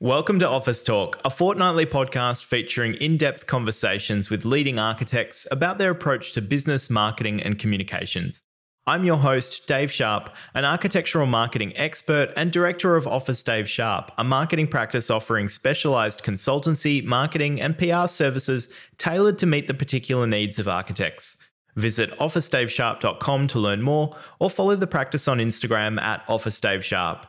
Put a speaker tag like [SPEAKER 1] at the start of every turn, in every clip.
[SPEAKER 1] Welcome to Office Talk, a fortnightly podcast featuring in depth conversations with leading architects about their approach to business, marketing, and communications. I'm your host, Dave Sharp, an architectural marketing expert and director of Office Dave Sharp, a marketing practice offering specialized consultancy, marketing, and PR services tailored to meet the particular needs of architects. Visit officedavesharp.com to learn more or follow the practice on Instagram at officedavesharp.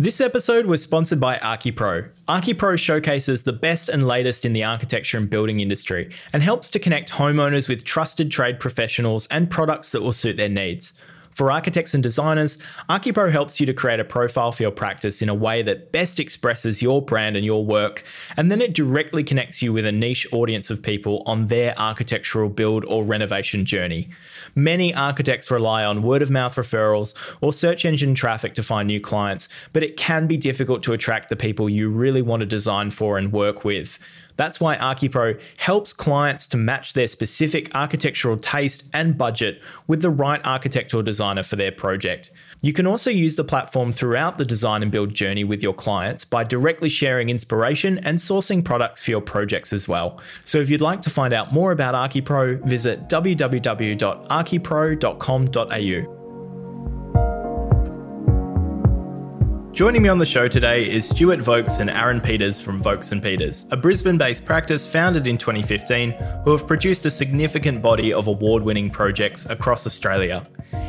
[SPEAKER 1] This episode was sponsored by ArchiPro. ArchiPro showcases the best and latest in the architecture and building industry and helps to connect homeowners with trusted trade professionals and products that will suit their needs. For architects and designers, ArchiPro helps you to create a profile for your practice in a way that best expresses your brand and your work, and then it directly connects you with a niche audience of people on their architectural build or renovation journey. Many architects rely on word of mouth referrals or search engine traffic to find new clients, but it can be difficult to attract the people you really want to design for and work with. That's why ArchiPro helps clients to match their specific architectural taste and budget with the right architectural designer for their project. You can also use the platform throughout the design and build journey with your clients by directly sharing inspiration and sourcing products for your projects as well. So if you'd like to find out more about ArchiPro, visit www.archipro.com.au. Joining me on the show today is Stuart Vokes and Aaron Peters from Vokes and Peters, a Brisbane based practice founded in 2015 who have produced a significant body of award winning projects across Australia.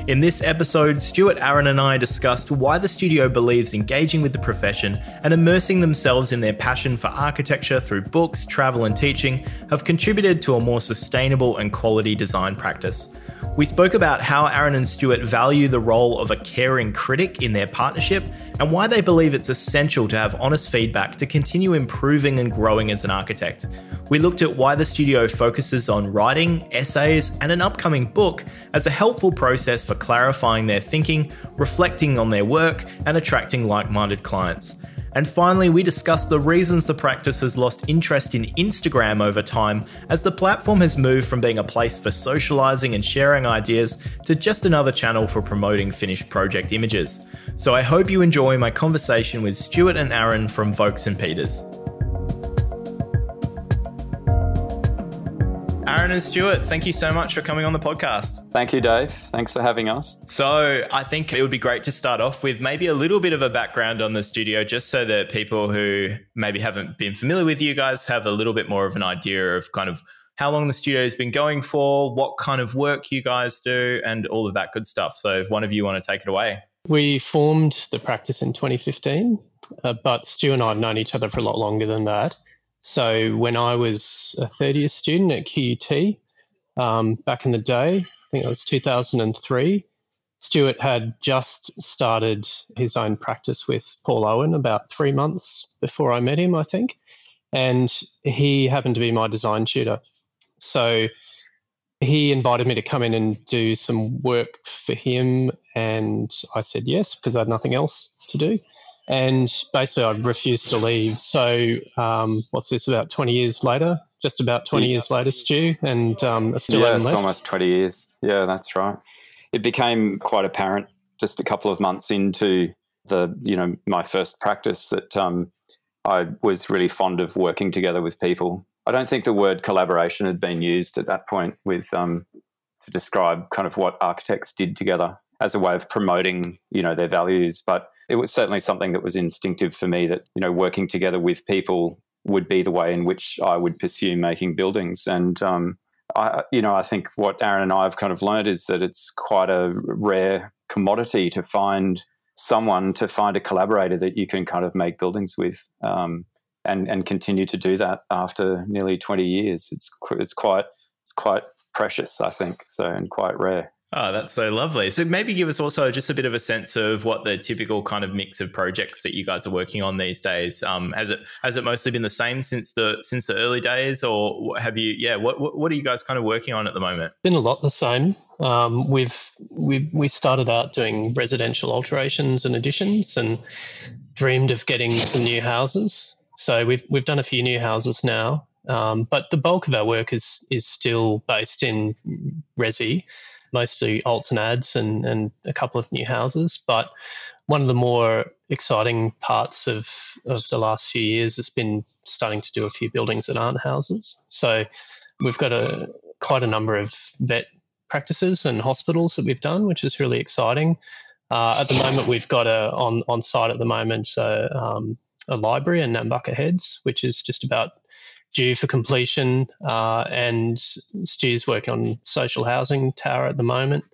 [SPEAKER 1] In this episode, Stuart, Aaron, and I discussed why the studio believes engaging with the profession and immersing themselves in their passion for architecture through books, travel, and teaching have contributed to a more sustainable and quality design practice. We spoke about how Aaron and Stuart value the role of a caring critic in their partnership and why they believe it's essential to have honest feedback to continue improving and growing as an architect. We looked at why the studio focuses on writing, essays, and an upcoming book as a helpful process for clarifying their thinking, reflecting on their work, and attracting like minded clients. And finally, we discuss the reasons the practice has lost interest in Instagram over time, as the platform has moved from being a place for socializing and sharing ideas to just another channel for promoting finished project images. So I hope you enjoy my conversation with Stuart and Aaron from Vokes and Peters. Aaron and Stuart, thank you so much for coming on the podcast.
[SPEAKER 2] Thank you, Dave. Thanks for having us.
[SPEAKER 1] So, I think it would be great to start off with maybe a little bit of a background on the studio, just so that people who maybe haven't been familiar with you guys have a little bit more of an idea of kind of how long the studio has been going for, what kind of work you guys do, and all of that good stuff. So, if one of you want to take it away.
[SPEAKER 3] We formed the practice in 2015, uh, but Stu and I have known each other for a lot longer than that. So when I was a third year student at QUT um, back in the day, I think it was 2003, Stuart had just started his own practice with Paul Owen about three months before I met him, I think. And he happened to be my design tutor. So he invited me to come in and do some work for him. And I said yes, because I had nothing else to do and basically I refused to leave. So um, what's this? About twenty years later, just about twenty yeah. years later, Stu, and um, I still
[SPEAKER 2] yeah,
[SPEAKER 3] it's
[SPEAKER 2] left. almost twenty years. Yeah, that's right. It became quite apparent just a couple of months into the you know my first practice that um, I was really fond of working together with people. I don't think the word collaboration had been used at that point with um, to describe kind of what architects did together as a way of promoting you know their values, but it was certainly something that was instinctive for me that you know working together with people would be the way in which I would pursue making buildings. And um, I, you know, I think what Aaron and I have kind of learned is that it's quite a rare commodity to find someone to find a collaborator that you can kind of make buildings with. Um, and, and continue to do that after nearly 20 years. It's it's quite it's quite precious, I think, so and quite rare.
[SPEAKER 1] Oh, that's so lovely. So maybe give us also just a bit of a sense of what the typical kind of mix of projects that you guys are working on these days. Um, has it has it mostly been the same since the since the early days, or have you? Yeah, what what, what are you guys kind of working on at the moment?
[SPEAKER 3] Been a lot the same. Um, we've we we started out doing residential alterations and additions, and dreamed of getting some new houses. So we've we've done a few new houses now, um, but the bulk of our work is is still based in resi mostly alts and ads and, and a couple of new houses. But one of the more exciting parts of, of the last few years has been starting to do a few buildings that aren't houses. So we've got a quite a number of vet practices and hospitals that we've done, which is really exciting. Uh, at the moment, we've got a on on site at the moment um, a library in Nambucca Heads, which is just about due for completion, uh, and Stu's working on social housing tower at the moment.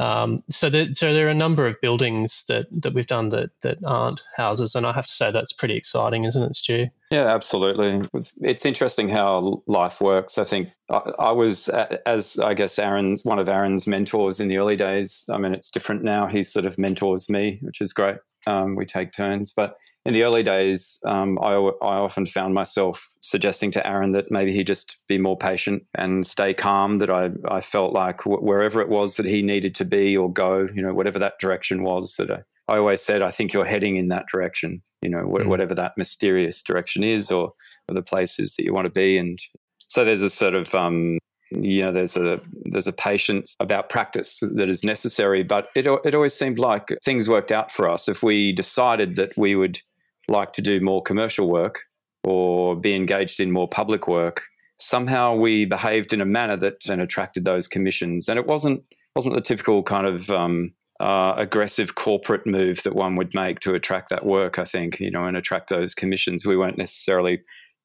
[SPEAKER 3] Um, so, there, so there are a number of buildings that, that we've done that, that aren't houses, and I have to say that's pretty exciting, isn't it, Stu?
[SPEAKER 2] Yeah, absolutely. It's, it's interesting how life works. I think I, I, was, as I guess Aaron's one of Aaron's mentors in the early days. I mean, it's different now. He sort of mentors me, which is great. Um, we take turns, but in the early days, um, I, I often found myself suggesting to Aaron that maybe he just be more patient and stay calm. That I, I felt like wherever it was that he needed to be or go, you know, whatever that direction was, that I, I always said, I think you're heading in that direction, you know, wh- mm. whatever that mysterious direction is or, or the places that you want to be. And so there's a sort of um, you know there's a there's a patience about practice that is necessary but it it always seemed like things worked out for us if we decided that we would like to do more commercial work or be engaged in more public work somehow we behaved in a manner that and attracted those commissions and it wasn't wasn't the typical kind of um, uh, aggressive corporate move that one would make to attract that work i think you know and attract those commissions we weren't necessarily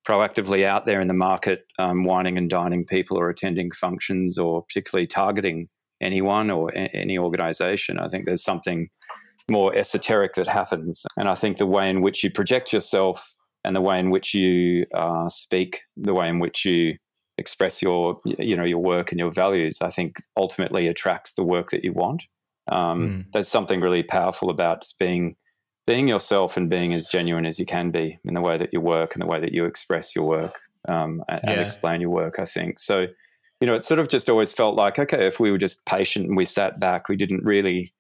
[SPEAKER 2] proactively out there in the market, um, wining and dining people or attending functions or particularly targeting anyone or a- any organization. I think there's something more esoteric that happens. And I think the way in which you project yourself and the way in which you uh, speak, the way in which you express your you know your work and your values, I think ultimately attracts the work that you want. Um, mm. There's something really powerful about just being being yourself and being as genuine as you can be in the way that you work and the way that you express your work um, and, yeah. and, explain your work. I think so. You know, it sort of just always felt like okay, if we were just patient and we sat back, we didn't really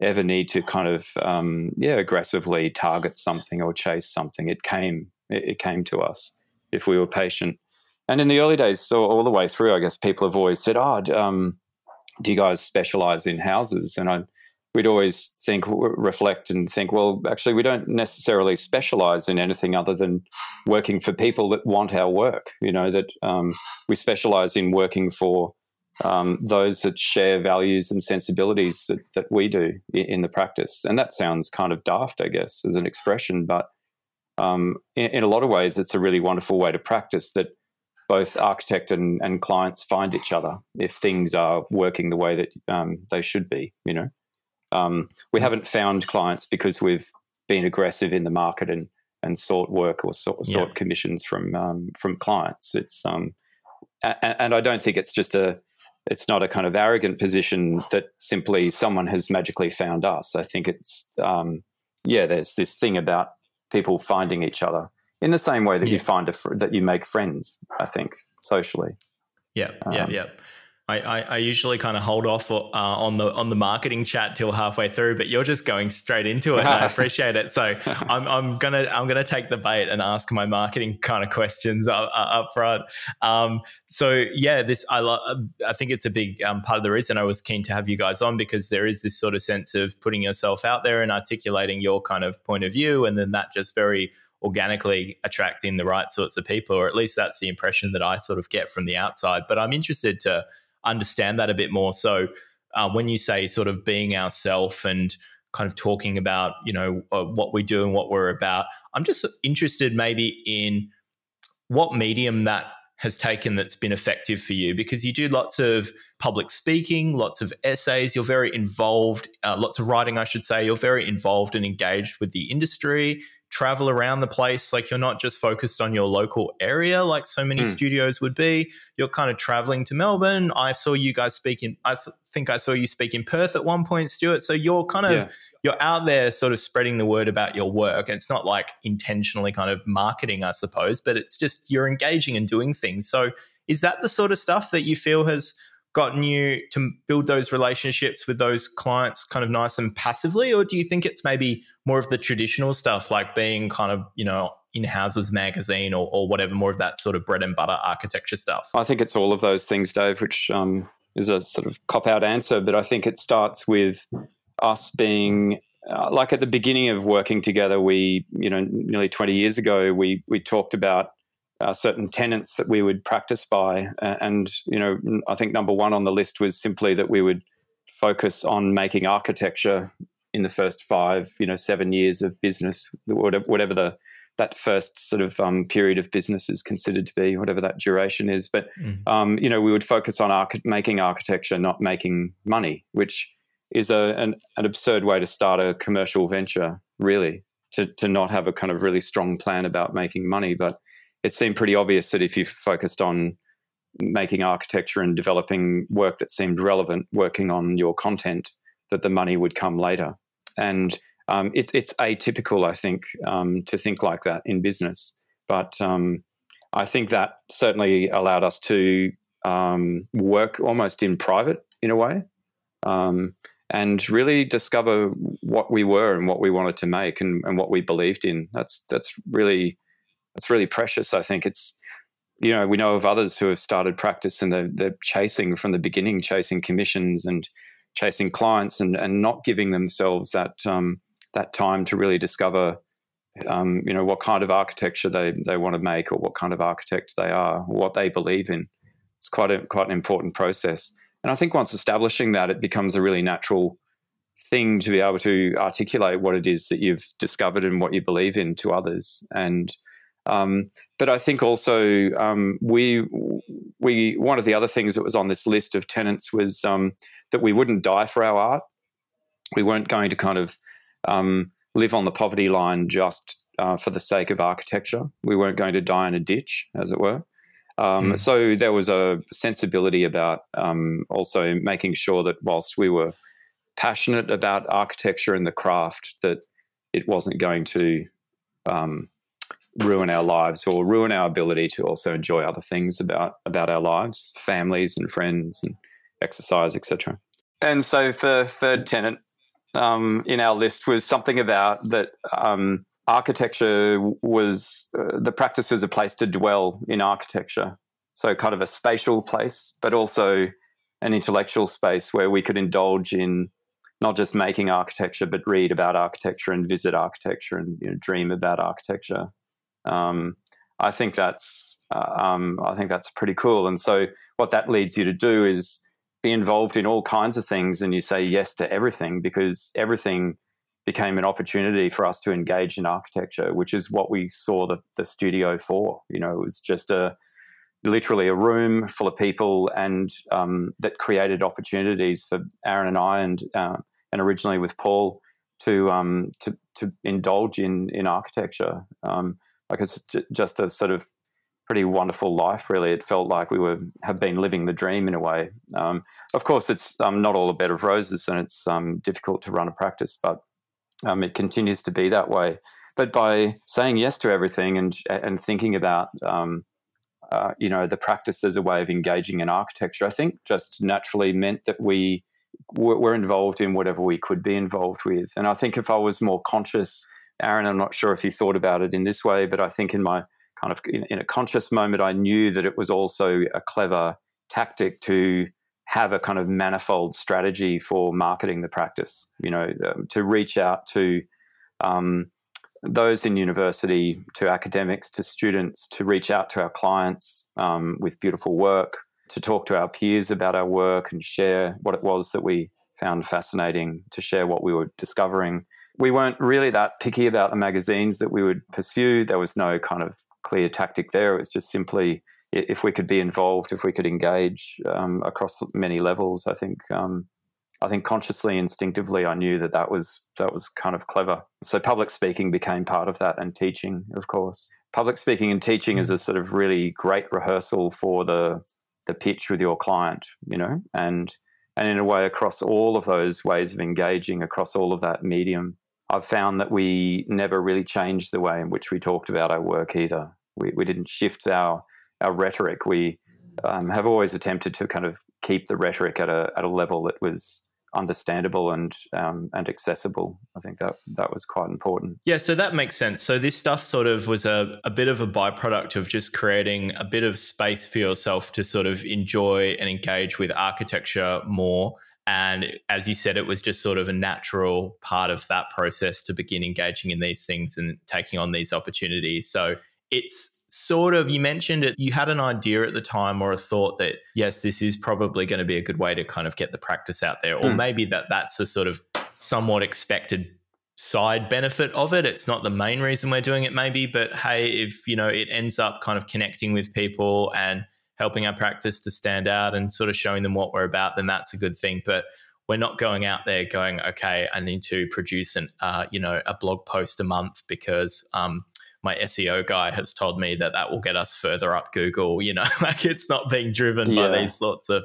[SPEAKER 2] ever need to kind of um, yeah aggressively target something or chase something. It came it, came to us if we were patient. And in the early days, so all the way through, I guess people have always said, "Oh, um, do you guys specialize in houses?" And I we'd always think, reflect, and think, well, actually, we don't necessarily specialize in anything other than working for people that want our work. You know, that um, we specialize in working for um, those that share values and sensibilities that, that we do in, the practice. And that sounds kind of daft, I guess, as an expression, but um, in, in, a lot of ways, it's a really wonderful way to practice that both architect and, and clients find each other if things are working the way that um, they should be, you know. Um, we haven't found clients because we've been aggressive in the market and and sought work or sought, sought commissions from um, from clients. It's um, and, and I don't think it's just a it's not a kind of arrogant position that simply someone has magically found us. I think it's um, yeah, there's this thing about people finding each other in the same way that yeah. you find a fr- that you make friends. I think socially.
[SPEAKER 1] Yeah, yeah, um, yeah. I, I, I usually kind of hold off uh, on the on the marketing chat till halfway through, but you're just going straight into it. I appreciate it. So I'm, I'm gonna I'm gonna take the bait and ask my marketing kind of questions up, up front. Um, so yeah, this I lo- I think it's a big um, part of the reason I was keen to have you guys on because there is this sort of sense of putting yourself out there and articulating your kind of point of view, and then that just very organically attracting the right sorts of people, or at least that's the impression that I sort of get from the outside. But I'm interested to understand that a bit more. So uh, when you say sort of being ourself and kind of talking about you know uh, what we do and what we're about, I'm just interested maybe in what medium that has taken that's been effective for you because you do lots of public speaking, lots of essays, you're very involved, uh, lots of writing, I should say. You're very involved and engaged with the industry travel around the place. Like you're not just focused on your local area like so many mm. studios would be. You're kind of traveling to Melbourne. I saw you guys speak in, I th- think I saw you speak in Perth at one point, Stuart. So you're kind of, yeah. you're out there sort of spreading the word about your work. And it's not like intentionally kind of marketing, I suppose, but it's just you're engaging and doing things. So is that the sort of stuff that you feel has gotten you to build those relationships with those clients kind of nice and passively? Or do you think it's maybe more of the traditional stuff like being kind of you know in houses magazine or, or whatever more of that sort of bread and butter architecture stuff?
[SPEAKER 2] I think it's all of those things dave which um, is a sort of cop out answer but i think it starts with us being uh, like at the beginning of working together, we, you know, nearly 20 years ago, we, we talked about uh, certain tenets that we would practice by. And, you know, I think number one on the list was simply that we would focus on making architecture in the first five, you know, seven years of business, whatever the that first sort of um, period of business is considered to be, whatever that duration is. But mm. um, you know, we would focus on arch- making architecture, not making money, which is a, an, an absurd way to start a commercial venture, really. To to not have a kind of really strong plan about making money, but it seemed pretty obvious that if you focused on making architecture and developing work that seemed relevant, working on your content, that the money would come later. And um, it's it's atypical, I think, um, to think like that in business. But um, I think that certainly allowed us to um, work almost in private in a way, um, and really discover what we were and what we wanted to make and, and what we believed in. That's that's really that's really precious. I think. It's you know we know of others who have started practice and they're, they're chasing from the beginning, chasing commissions and chasing clients and and not giving themselves that um, that time to really discover um, you know what kind of architecture they, they want to make or what kind of architect they are or what they believe in. It's quite a quite an important process. And i think once establishing that it becomes a really natural thing to be able to articulate what it is that you've discovered and what you believe in to others. And um, but I think also um, we we one of the other things that was on this list of tenants was um, that we wouldn't die for our art. We weren't going to kind of um, live on the poverty line just uh, for the sake of architecture. We weren't going to die in a ditch, as it were. Um, mm. So there was a sensibility about um, also making sure that whilst we were passionate about architecture and the craft, that it wasn't going to um, ruin our lives or ruin our ability to also enjoy other things about about our lives, families and friends and exercise, etc. And so the third tenant, um, in our list was something about that um, architecture was uh, the practice was a place to dwell in architecture. So, kind of a spatial place, but also an intellectual space where we could indulge in not just making architecture, but read about architecture and visit architecture and you know, dream about architecture. Um, I think that's uh, um, I think that's pretty cool. And so, what that leads you to do is be involved in all kinds of things and you say yes to everything because everything became an opportunity for us to engage in architecture, which is what we saw the, the studio for. You know, it was just a literally a room full of people and um, that created opportunities for Aaron and I and uh, and originally with Paul to um, to to indulge in in architecture. Um, like it's just a sort of pretty wonderful life. Really, it felt like we were have been living the dream in a way. Um, of course, it's um, not all a bed of roses, and it's um, difficult to run a practice, but um, it continues to be that way. But by saying yes to everything and and thinking about um, uh, you know the practice as a way of engaging in architecture, I think just naturally meant that we were involved in whatever we could be involved with. And I think if I was more conscious, Aaron, I'm not sure if you thought about it in this way, but I think in my kind of in, in a conscious moment, I knew that it was also a clever tactic to have a kind of manifold strategy for marketing the practice. You know, um, to reach out to um, those in university, to academics, to students, to reach out to our clients um, with beautiful work, to talk to our peers about our work and share what it was that we found fascinating, to share what we were discovering. We weren't really that picky about the magazines that we would pursue. There was no kind of clear tactic there. It was just simply if we could be involved, if we could engage um, across many levels. I think um, I think consciously, instinctively, I knew that that was that was kind of clever. So public speaking became part of that, and teaching, of course. Public speaking and teaching is a sort of really great rehearsal for the the pitch with your client, you know, and and in a way across all of those ways of engaging across all of that medium I've found that we never really changed the way in which we talked about our work either. We, we didn't shift our, our rhetoric. We um, have always attempted to kind of keep the rhetoric at a, at a level that was understandable and um, and accessible. I think that that was quite important.
[SPEAKER 1] Yeah, so that makes sense. So this stuff sort of was a, a bit of a byproduct of just creating a bit of space for yourself to sort of enjoy and engage with architecture more And as you said, it was just sort of a natural part of that process to begin engaging in these things and taking on these opportunities. So it's sort of you mentioned it you had an idea at the time or a thought that yes this is probably going to be a good way to kind of get the practice out there or mm. maybe that that's a sort of somewhat expected side benefit of it it's not the main reason we're doing it maybe but hey if you know it ends up kind of connecting with people and helping our practice to stand out and sort of showing them what we're about then that's a good thing but we're not going out there going okay i need to produce an uh, you know a blog post a month because um, my SEO guy has told me that that will get us further up Google. You know, like it's not being driven yeah. by these sorts of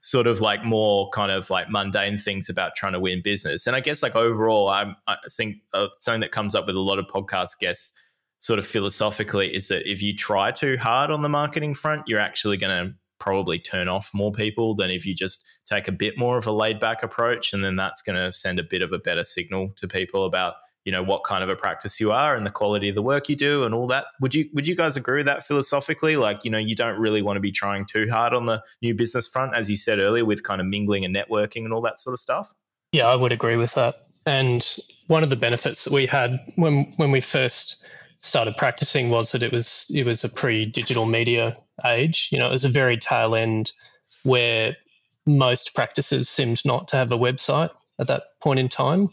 [SPEAKER 1] sort of like more kind of like mundane things about trying to win business. And I guess like overall, I'm, I think uh, something that comes up with a lot of podcast guests sort of philosophically is that if you try too hard on the marketing front, you're actually going to probably turn off more people than if you just take a bit more of a laid back approach. And then that's going to send a bit of a better signal to people about you know what kind of a practice you are and the quality of the work you do and all that. Would you would you guys agree with that philosophically? Like you know you don't really want to be trying too hard on the new business front as you said earlier with kind of mingling and networking and all that sort of stuff?
[SPEAKER 3] Yeah i would agree with that. And one of the benefits that we had when when we first started practicing was that it was it was a pre-digital media age. You know it was a very tail end where most practices seemed not to have a website at that point in time.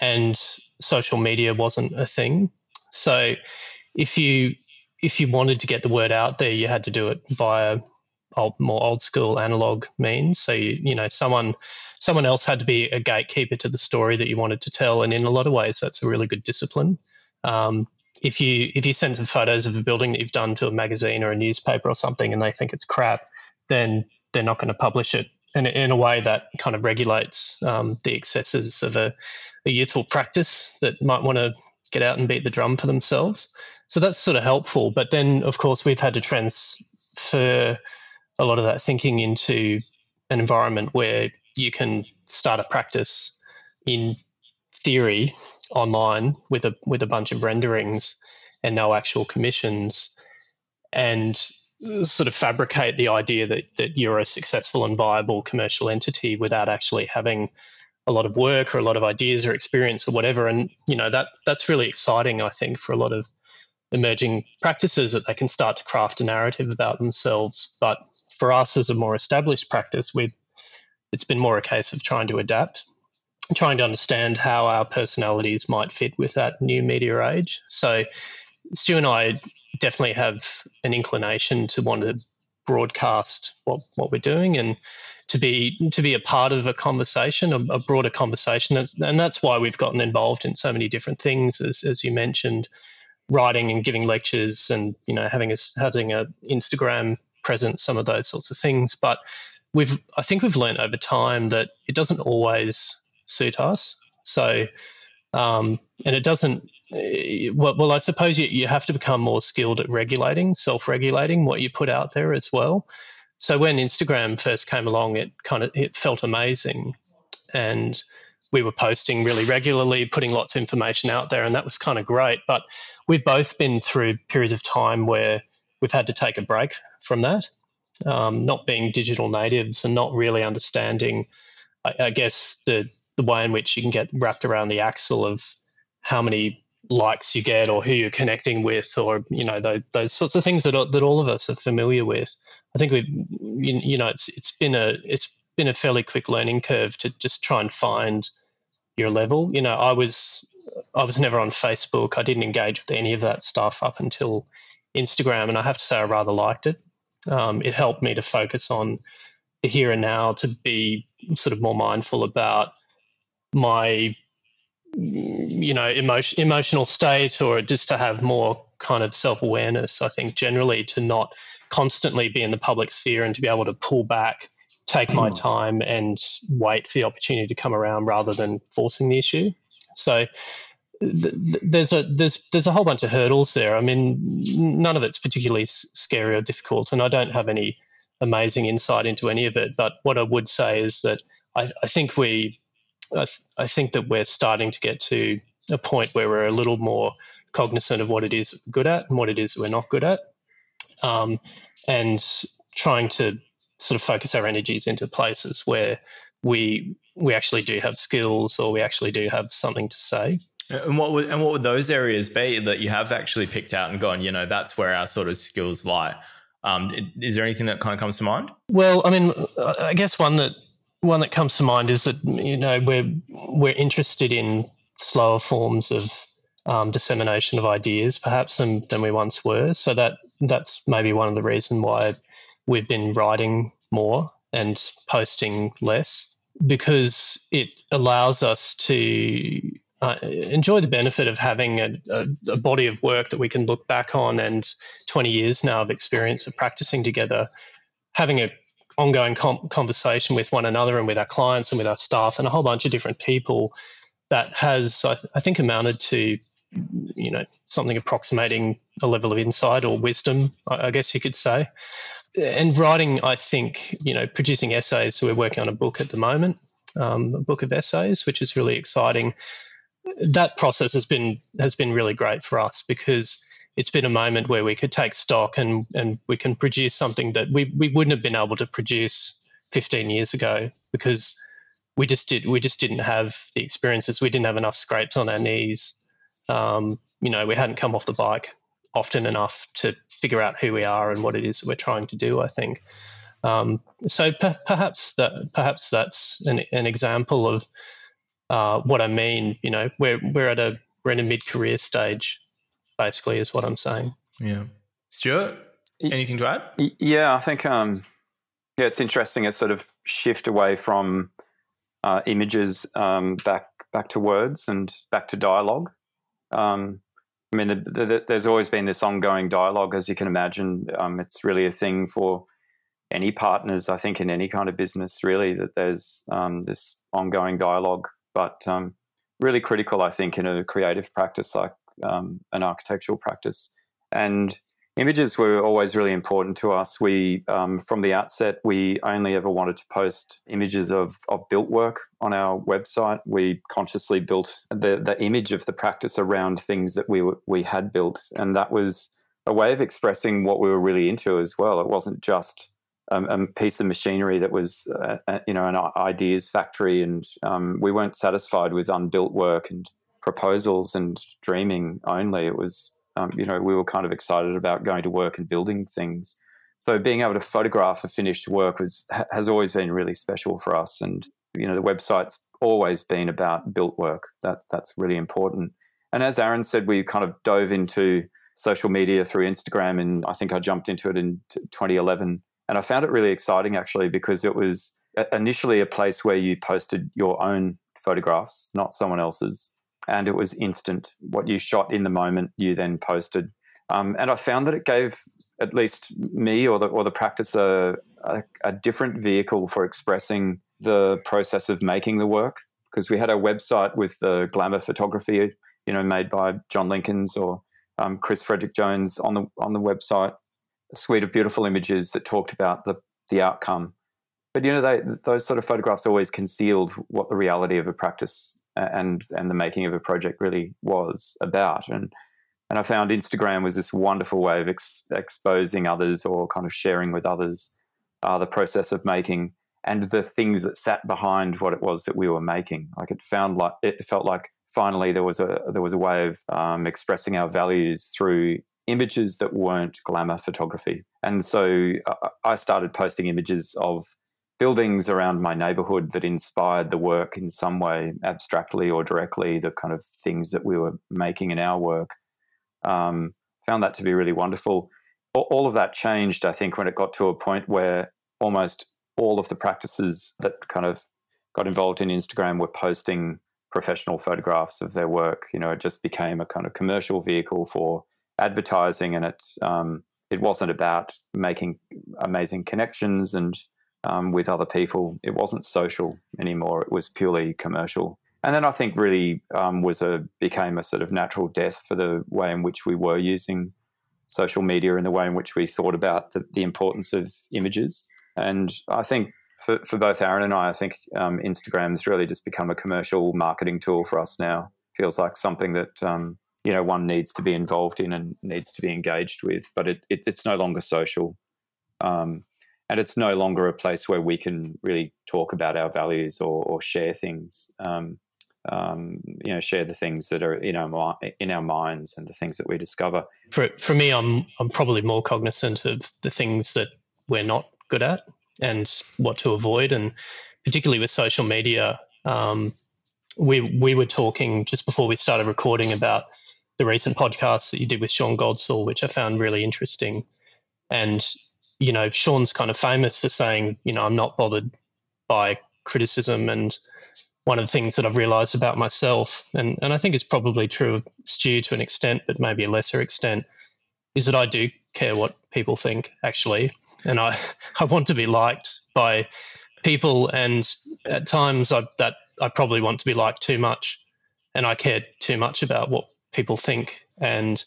[SPEAKER 3] And social media wasn't a thing. So if you if you wanted to get the word out there, you had to do it via old, more old school analog means. So you, you know someone someone else had to be a gatekeeper to the story that you wanted to tell, and in a lot of ways, that's a really good discipline. Um, if you if you send some photos of a building that you've done to a magazine or a newspaper or something, and they think it's crap, then they're not going to publish it. And in a way that kind of regulates um, the excesses of a a youthful practice that might want to get out and beat the drum for themselves. So that's sort of helpful. But then, of course, we've had to transfer a lot of that thinking into an environment where you can start a practice in theory online with a with a bunch of renderings and no actual commissions and sort of fabricate the idea that that you're a successful and viable commercial entity without actually having a lot of work or a lot of ideas or experience or whatever. And you know that that's really exciting, I think, for a lot of emerging practices that they can start to craft a narrative about themselves. But for us as a more established practice, we it's been more a case of trying to adapt, trying to understand how our personalities might fit with that new media age. So Stu and I definitely have an inclination to want to broadcast what, what we're doing and to be to be a part of a conversation, a, a broader conversation, and that's why we've gotten involved in so many different things, as, as you mentioned, writing and giving lectures, and you know having a having a Instagram presence, some of those sorts of things. But we've I think we've learned over time that it doesn't always suit us. So, um, and it doesn't. Eh, well, well, I suppose you, you have to become more skilled at regulating, self-regulating what you put out there as well. So when Instagram first came along, it kind of it felt amazing, and we were posting really regularly, putting lots of information out there, and that was kind of great. But we've both been through periods of time where we've had to take a break from that, um, not being digital natives and not really understanding, I, I guess, the the way in which you can get wrapped around the axle of how many likes you get or who you're connecting with or you know those, those sorts of things that, that all of us are familiar with I think we, you know, it's it's been a it's been a fairly quick learning curve to just try and find your level. You know, I was I was never on Facebook. I didn't engage with any of that stuff up until Instagram, and I have to say I rather liked it. Um, it helped me to focus on the here and now, to be sort of more mindful about my you know emotion, emotional state or just to have more kind of self-awareness i think generally to not constantly be in the public sphere and to be able to pull back, take my hmm. time, and wait for the opportunity to come around rather than forcing the issue. So th- there's a there's there's a whole bunch of hurdles there. I mean, none of it's particularly scary or difficult, and I don't have any amazing insight into any of it. But what I would say is that I, I think we I, th- I think that we're starting to get to a point where we're a little more cognizant of what it is we're good at and what it is we're not good at um, and trying to sort of focus our energies into places where we we actually do have skills or we actually do have something to say.
[SPEAKER 1] And what would and what would those areas be that you have actually picked out and gone? You know, that's where our sort of skills lie. Um, is there anything that kind of comes to mind?
[SPEAKER 3] Well, I mean, I guess one that one that comes to mind is that you know we're we're interested in slower forms of um, dissemination of ideas, perhaps than than we once were. So that that's maybe one of the reason why we've been writing more and posting less because it allows us to uh, enjoy the benefit of having a, a, a, body of work that we can look back on and 20 years now of experience of practicing together, having a ongoing com- conversation with one another and with our clients and with our staff and a whole bunch of different people that has, I, th- I think, amounted to, you know, something approximating a level of insight or wisdom, I, guess you could say. And writing, I think, you know, producing essays. So we're working on a book at the moment, um, a book of essays, which is really exciting that process has been has been really great for us because it's been a moment where we could take stock and and we can produce something that we, we wouldn't have been able to produce 15 years ago because we just did we just didn't have the experiences we didn't have enough scrapes on our knees um, you know we hadn't come off the bike often enough to figure out who we are and what it is that we're trying to do i think um, so perhaps that perhaps that's an, an example of uh, what I mean. You know, we're we're at a we're in a mid career stage, basically, is what I'm saying.
[SPEAKER 1] Yeah, Stuart, anything to add?
[SPEAKER 2] Yeah, I think um, yeah, it's interesting a sort of shift away from uh, images um, back back to words and back to dialogue. Um, I mean, the, the, there's always been this ongoing dialogue, as you can imagine. Um, it's really a thing for any partners, I think, in any kind of business, really, that there's um, this ongoing dialogue but um, really critical, I think, in a creative practice like um, an architectural practice. And images were always really important to us. We, um, from the outset, we only ever wanted to post images of, of built work on our website. We consciously built the, the image of the practice around things that we, we had built. And that was a way of expressing what we were really into as well. It wasn't just um, a piece of machinery that was, uh, uh, you know, an ideas factory, and um, we weren't satisfied with unbuilt work and proposals and dreaming only. It was, um, you know, we were kind of excited about going to work and building things. So being able to photograph a finished work was has always been really special for us, and you know, the website's always been about built work. That that's really important. And as Aaron said, we kind of dove into social media through Instagram, and I think I jumped into it in 2011 and I found it really exciting actually because it was initially a place where you posted your own photographs, not someone else's. And it was instant. What you shot in the moment, you then posted. Um, and I found that it gave at least me or the, or the practice a, a, a different vehicle for expressing the process of making the work. Because we had a website with the glamour photography, you know, made by Jon Linkins or um, Chris Frederick Jones on the on the website, a suite of beautiful images that talked about the, the outcome. But you know, they, those sort of photographs always concealed what the reality of a practice and and the making of a project really was about. And and I found Instagram was this wonderful way of ex- exposing others or kind of sharing with others uh, the process of making and the things that sat behind what it was that we were making. Like it found like it felt like finally there was a there was a way of um, expressing our values through images that weren't glamour photography. And so uh, I started posting images of buildings around my neighborhood that inspired the work in some way, abstractly or directly, the kind of things that we were making in our work. Um, found that to be really wonderful. All of that changed, I think, when it got to a point where almost all of the practices that kind of got involved in Instagram were posting professional photographs of their work. You know, it just became a kind of commercial vehicle for advertising, and it um, it wasn't about making amazing connections and um, with other people. It wasn't social anymore. It was purely commercial. And then I think really um, was a became a sort of natural death for the way in which we were using social media and the way in which we thought about the, the importance of images. And I think for, for both Aaron and I, I think um, Instagram's really just become a commercial marketing tool for us now. Feels like something that um, you know one needs to be involved in and needs to be engaged with but it, it it's no longer social um, and it's no longer a place where we can really talk about our values or, or share things. Um, um, you know, share the things that are in our in our minds and the things that we discover.
[SPEAKER 3] For for me, I'm I'm probably more cognizant of the things that we're not good at and what to avoid, and particularly with social media. Um, we we were talking just before we started recording about the recent podcast that you did with Sean Godsell, which I found really interesting. And you know, Sean's kind of famous for saying, you know, I'm not bothered by criticism and one of the things that I've realized about myself, and, and I think it's probably true of Stu to an extent, but maybe a lesser extent, is that I do care what people think, actually. And I, I want to be liked by people, and at times I, that I probably want to be liked too much, and I care too much about what people think. And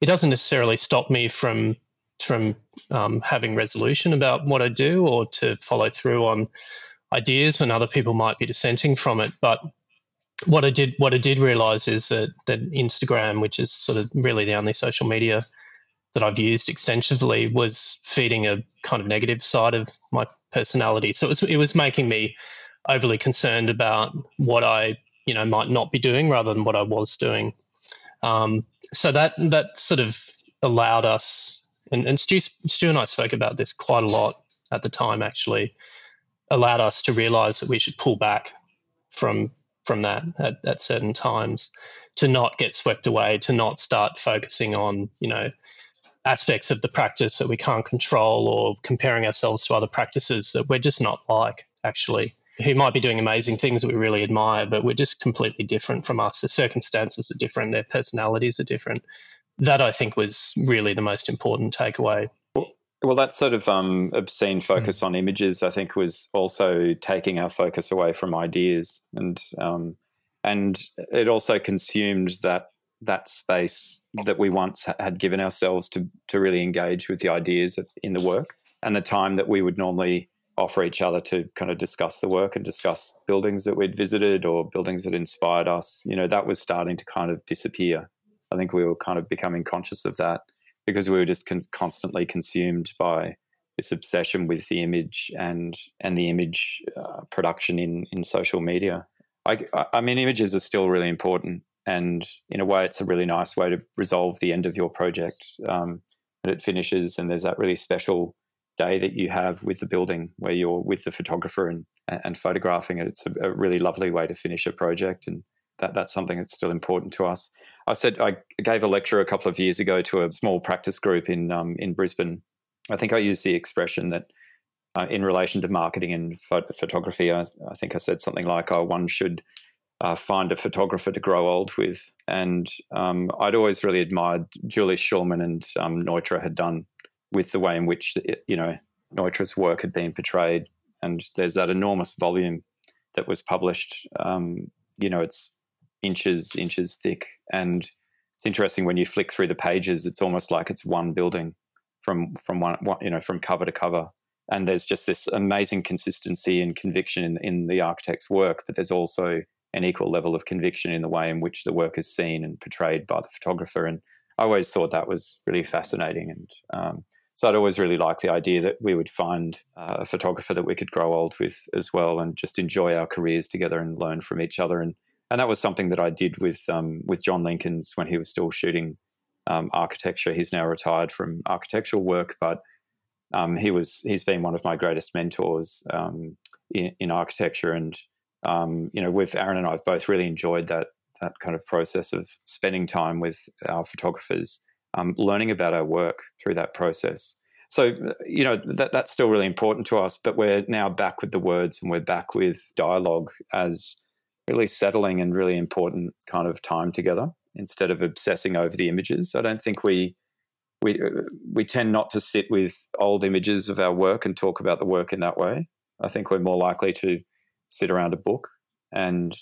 [SPEAKER 3] it doesn't necessarily stop me from from um, having resolution about what I do or to follow through on ideas when other people might be dissenting from it. But what I did what I did realize is that that Instagram, which is sort of really the only social media that I've used extensively, was feeding a kind of negative side of my personality. So it was it was making me overly concerned about what I you know might not be doing rather than what I was doing. Um, so that that sort of allowed us, and, and Stu, Stu and I spoke about this quite a lot at the time actually, allowed us to realize that we should pull back from from that at, at certain times to not get swept away to not start focusing on you know aspects of the practice that we can't control or comparing ourselves to other practices that we're just not like actually who might be doing amazing things that we really admire but we're just completely different from us. The circumstances are different. Their personalities are different that i think was really the most important takeaway
[SPEAKER 2] well, that sort of um, obscene focus mm. on images, I think, was also taking our focus away from ideas, and um, and it also consumed that that space that we once had given ourselves to to really engage with the ideas in the work, and the time that we would normally offer each other to kind of discuss the work and discuss buildings that we'd visited or buildings that inspired us. You know, that was starting to kind of disappear. I think we were kind of becoming conscious of that because we were just con- constantly consumed by this obsession with the image and and the image uh, production in in social media. I, I mean, images are still really important, and in a way, it's a really nice way to resolve the end of your project. Um, and it finishes, and there's that really special day that you have with the building where you're with the photographer and and photographing it. It's a, a really lovely way to finish a project, and that that's something that's still important to us. I said I gave a lecture a couple of years ago to a small practice group in um, in Brisbane. I think I used the expression that uh, in relation to marketing and photography, I, I, think I said something like, "Oh, one should uh, find a photographer to grow old with." And um, I'd always really admired Julius Shulman and um, Neutra had done with the way in which you know Neutra's work had been portrayed. And there's that enormous volume that was published. Um, you know, it's inches inches thick. And it's interesting when you flick through the pages it's almost like it's one building from from one, one you know from cover to cover. And there's just this amazing consistency and conviction in, in the architect's work but there's also an equal level of conviction in the way in which the work is seen and portrayed by the photographer. And i always thought that was really fascinating. And um, so I'd always really liked the idea that we would find uh, a photographer that we could grow old with as well, and just enjoy our careers together and learn from each other. And and that was something that I did with um, with Jon Linkins when he was still shooting um, architecture. He's now retired from architectural work, but um, he was he's been one of my greatest mentors um, in, in, architecture. And um, you know, with Aaron and I have both really enjoyed that that kind of process of spending time with our photographers, um, learning about our work through that process. So you know that that's still really important to us. But we're now back with the words, and we're back with dialogue as really settling and really important kind of time together instead of obsessing over the images. I don't think we we uh, we tend not to sit with old images of our work and talk about the work in that way. I think we're more likely to sit around a book and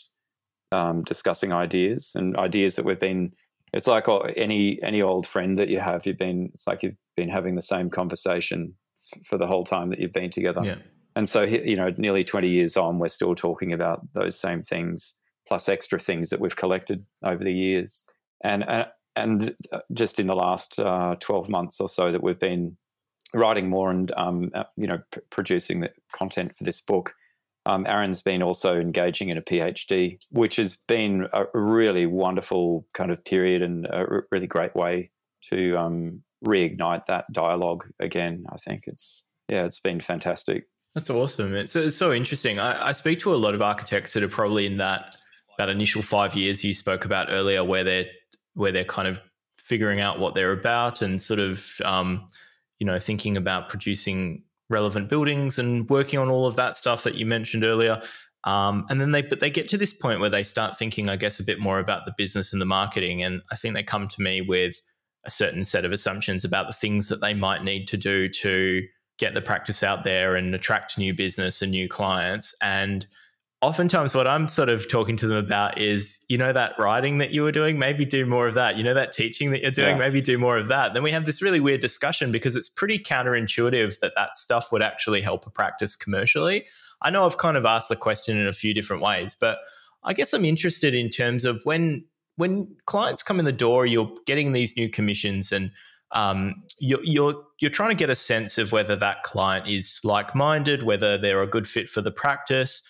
[SPEAKER 2] um, discussing ideas and ideas that we've been. It's like oh, any any old friend that you have. You've been. It's like you've been having the same conversation f- for the whole time that you've been together.
[SPEAKER 1] Yeah.
[SPEAKER 2] And so, you know, nearly 20 years on, we're still talking about those same things, plus extra things that we've collected over the years. And, uh, and just in the last uh, 12 months or so that we've been writing more and um, uh, you know pr- producing the content for this book. Um, Aaron's been also engaging in a PhD, which has been a really wonderful kind of period and a really great way to um, reignite that dialogue again. I think it's yeah, it's been fantastic.
[SPEAKER 1] That's awesome. It's, it's so interesting. I, I speak to a lot of architects that are probably in that that initial five years you spoke about earlier, where they're where they're kind of figuring out what they're about and sort of um, you know thinking about producing relevant buildings and working on all of that stuff that you mentioned earlier. Um, and then they but they get to this point where they start thinking, I guess, a bit more about the business and the marketing. And I think they come to me with a certain set of assumptions about the things that they might need to do to get the practice out there and attract new business and new clients. And oftentimes what I'm sort of talking to them about is, you know, that writing that you were doing, maybe do more of that. You know, that teaching that you're doing, yeah. maybe do more of that. Then we have this really weird discussion because it's pretty counterintuitive that that stuff would actually help a practice commercially. I know I've kind of asked the question in a few different ways, but I guess I'm interested in terms of when when clients come in the door, you're getting these new commissions and um, you're, you're you're trying to get a sense of whether that client is like-minded, whether they're a good fit for the practice.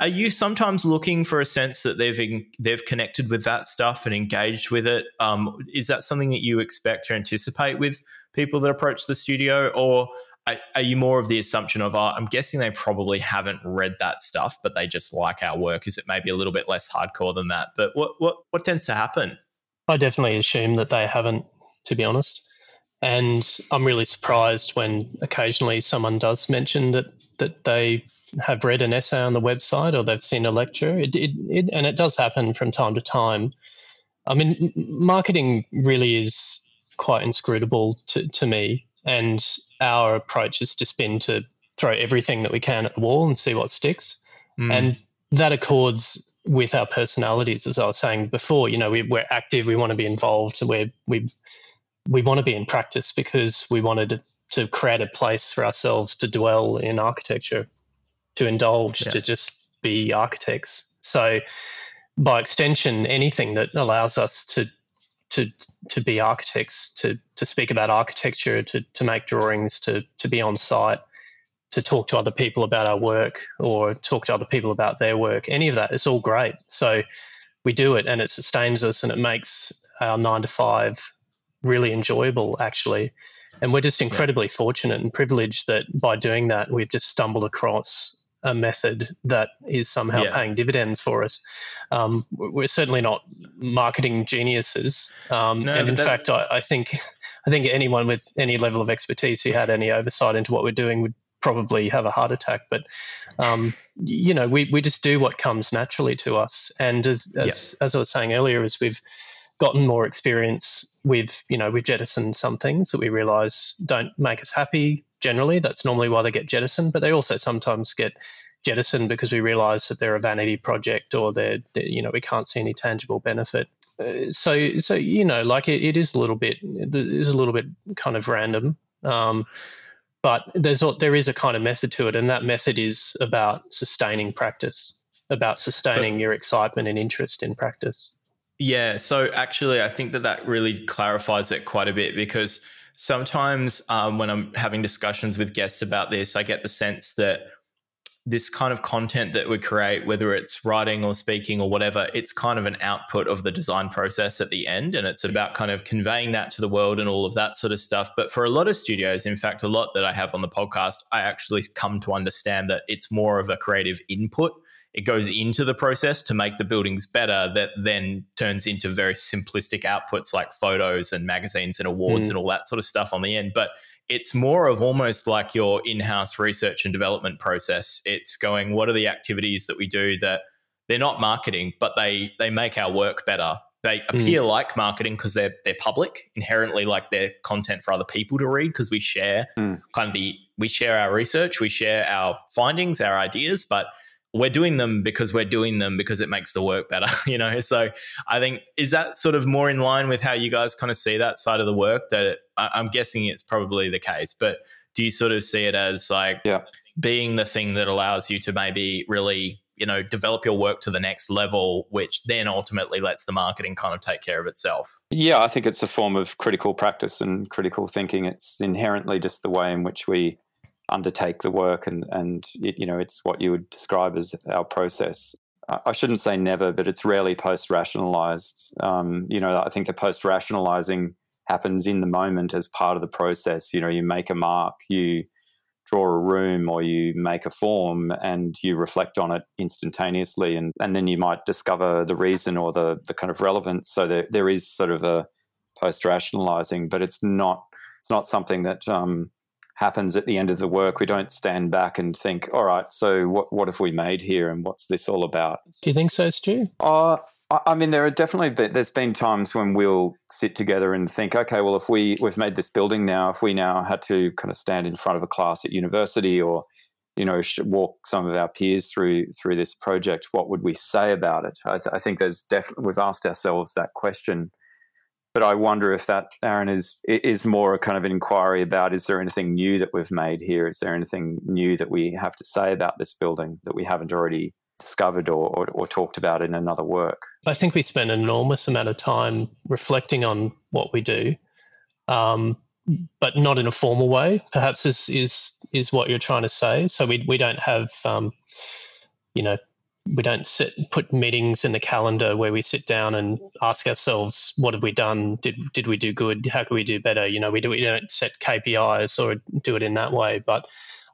[SPEAKER 1] Are you sometimes looking for a sense that they've in, they've connected with that stuff and engaged with it? Um, is that something that you expect or anticipate with people that approach the studio, or are, are you more of the assumption of, oh, I'm guessing they probably haven't read that stuff, but they just like our work? Is it maybe a little bit less hardcore than that? But what what what tends to happen?
[SPEAKER 3] I definitely assume that they haven't, to be honest. And I'm really surprised when occasionally someone does mention that that they have read an essay on the website or they've seen a lecture. It, it, it, and it does happen from time to time. I mean, marketing really is quite inscrutable to, to me. And our approach has just been to throw everything that we can at the wall and see what sticks. Mm. And that accords with our personalities, as I was saying before. You know, we, are active, we want to be involved, we we we want to be in practice because we wanted to, create a place for ourselves to dwell in architecture to indulge, yeah. to just be architects. So, by extension, anything that allows us to to to be architects, to to speak about architecture, to to make drawings, to to be on site, to talk to other people about our work, or talk to other people about their work, any of that, it's all great. So we do it, and it sustains us, and it makes our nine to five really enjoyable, actually. And we're just incredibly yeah. fortunate and privileged that by doing that, we've just stumbled across a method that is somehow yeah. paying dividends for us. Um, we're certainly not marketing geniuses, um, no, and in that... fact, I, I, think I think anyone with any level of expertise who had any oversight into what we're doing would probably have a heart attack. But um, you know, we we just do what comes naturally to us, and as as, yeah. as I was saying earlier, as we've gotten more experience with you know we've jettisoned some things that we realize don't make us happy generally. That's normally why they get jettisoned, but they also sometimes get jettisoned because we realize that they're a vanity project or they're, they're you know we can't see any tangible benefit. Uh, so so you know like it, it is a little bit it is a little bit kind of random. Um, but there's there is a kind of method to it, and that method is about sustaining practice, about sustaining so, your excitement and interest in practice.
[SPEAKER 1] Yeah, so actually, I think that that really clarifies it quite a bit because sometimes um, when I'm having discussions with guests about this, I get the sense that this kind of content that we create, whether it's writing or speaking or whatever, it's kind of an output of the design process at the end. And it's about kind of conveying that to the world and all of that sort of stuff. But for a lot of studios, in fact, a lot that I have on the podcast, I actually come to understand that it's more of a creative input it goes into the process to make the buildings better that then turns into very simplistic outputs like photos and magazines and awards mm. and all that sort of stuff on the end but it's more of almost like your in-house research and development process it's going what are the activities that we do that they're not marketing but they they make our work better they mm. appear mm. like marketing because they're they're public inherently like they're content for other people to read because we share mm. kind of the we share our research we share our findings our ideas but we're doing them because we're doing them because it makes the work better, you know? So I think, is that sort of more in line with how you guys kind of see that side of the work? That it, I'm guessing it's probably the case, but do you sort of see it as like yeah. being the thing that allows you to maybe really you know develop your work to the next level which then ultimately lets the marketing kind of take care of itself
[SPEAKER 2] yeah i think it's a form of critical practice and critical thinking it's inherently just the way in which we undertake the work and and it, you know it's what you would describe as our process I shouldn't say never, but it's rarely post rationalized. Um, you know, I think the post rationalizing happens in the moment as part of the process. You know, you make a mark, you draw a room or you make a form and you reflect on it instantaneously and, and then you might discover the reason or the, the kind of relevance so there, there is sort of a post rationalizing but it's not it's not something that um, happens at the end of the work we don't stand back and think all right so what, what have we made here and what's this all about
[SPEAKER 3] do you think so stu
[SPEAKER 2] uh, I mean, there are definitely been, there's been times when we'll sit together and think, okay, well, if we we've made this building now, if we now had to kind of stand in front of a class at university or you know walk some of our peers through through this project, what would we say about it? I, th- I think there's definitely we've asked ourselves that question, but I wonder if that Aaron is is more a kind of an inquiry about is there anything new that we've made here? Is there anything new that we have to say about this building that we haven't already discovered or, or, or, talked about in another work.
[SPEAKER 3] I think we spend an enormous amount of time reflecting on what we do, um, but not in a formal way. Perhaps is is is what you're trying to say. So we we don't have, um, you know, we don't sit put meetings in the calendar where we sit down and ask ourselves what have we done did did we do good how can we do better you know we do we don't set KPIs or do it in that way but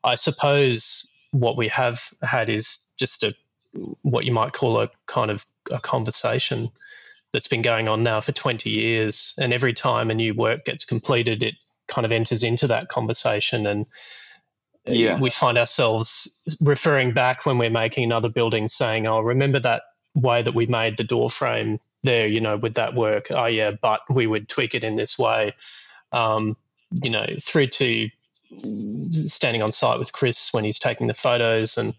[SPEAKER 3] I suppose what we have had is just a what you might call a kind of a conversation that's been going on now for 20 years. And every time a new work gets completed, it kind of enters into that conversation. And yeah. we find ourselves referring back when we're making another building saying, oh, remember that way that we made the door frame there, you know, with that work? Oh, yeah, but we would tweak it in this way. Um, you know, through to standing on site with Chris when he's taking the photos and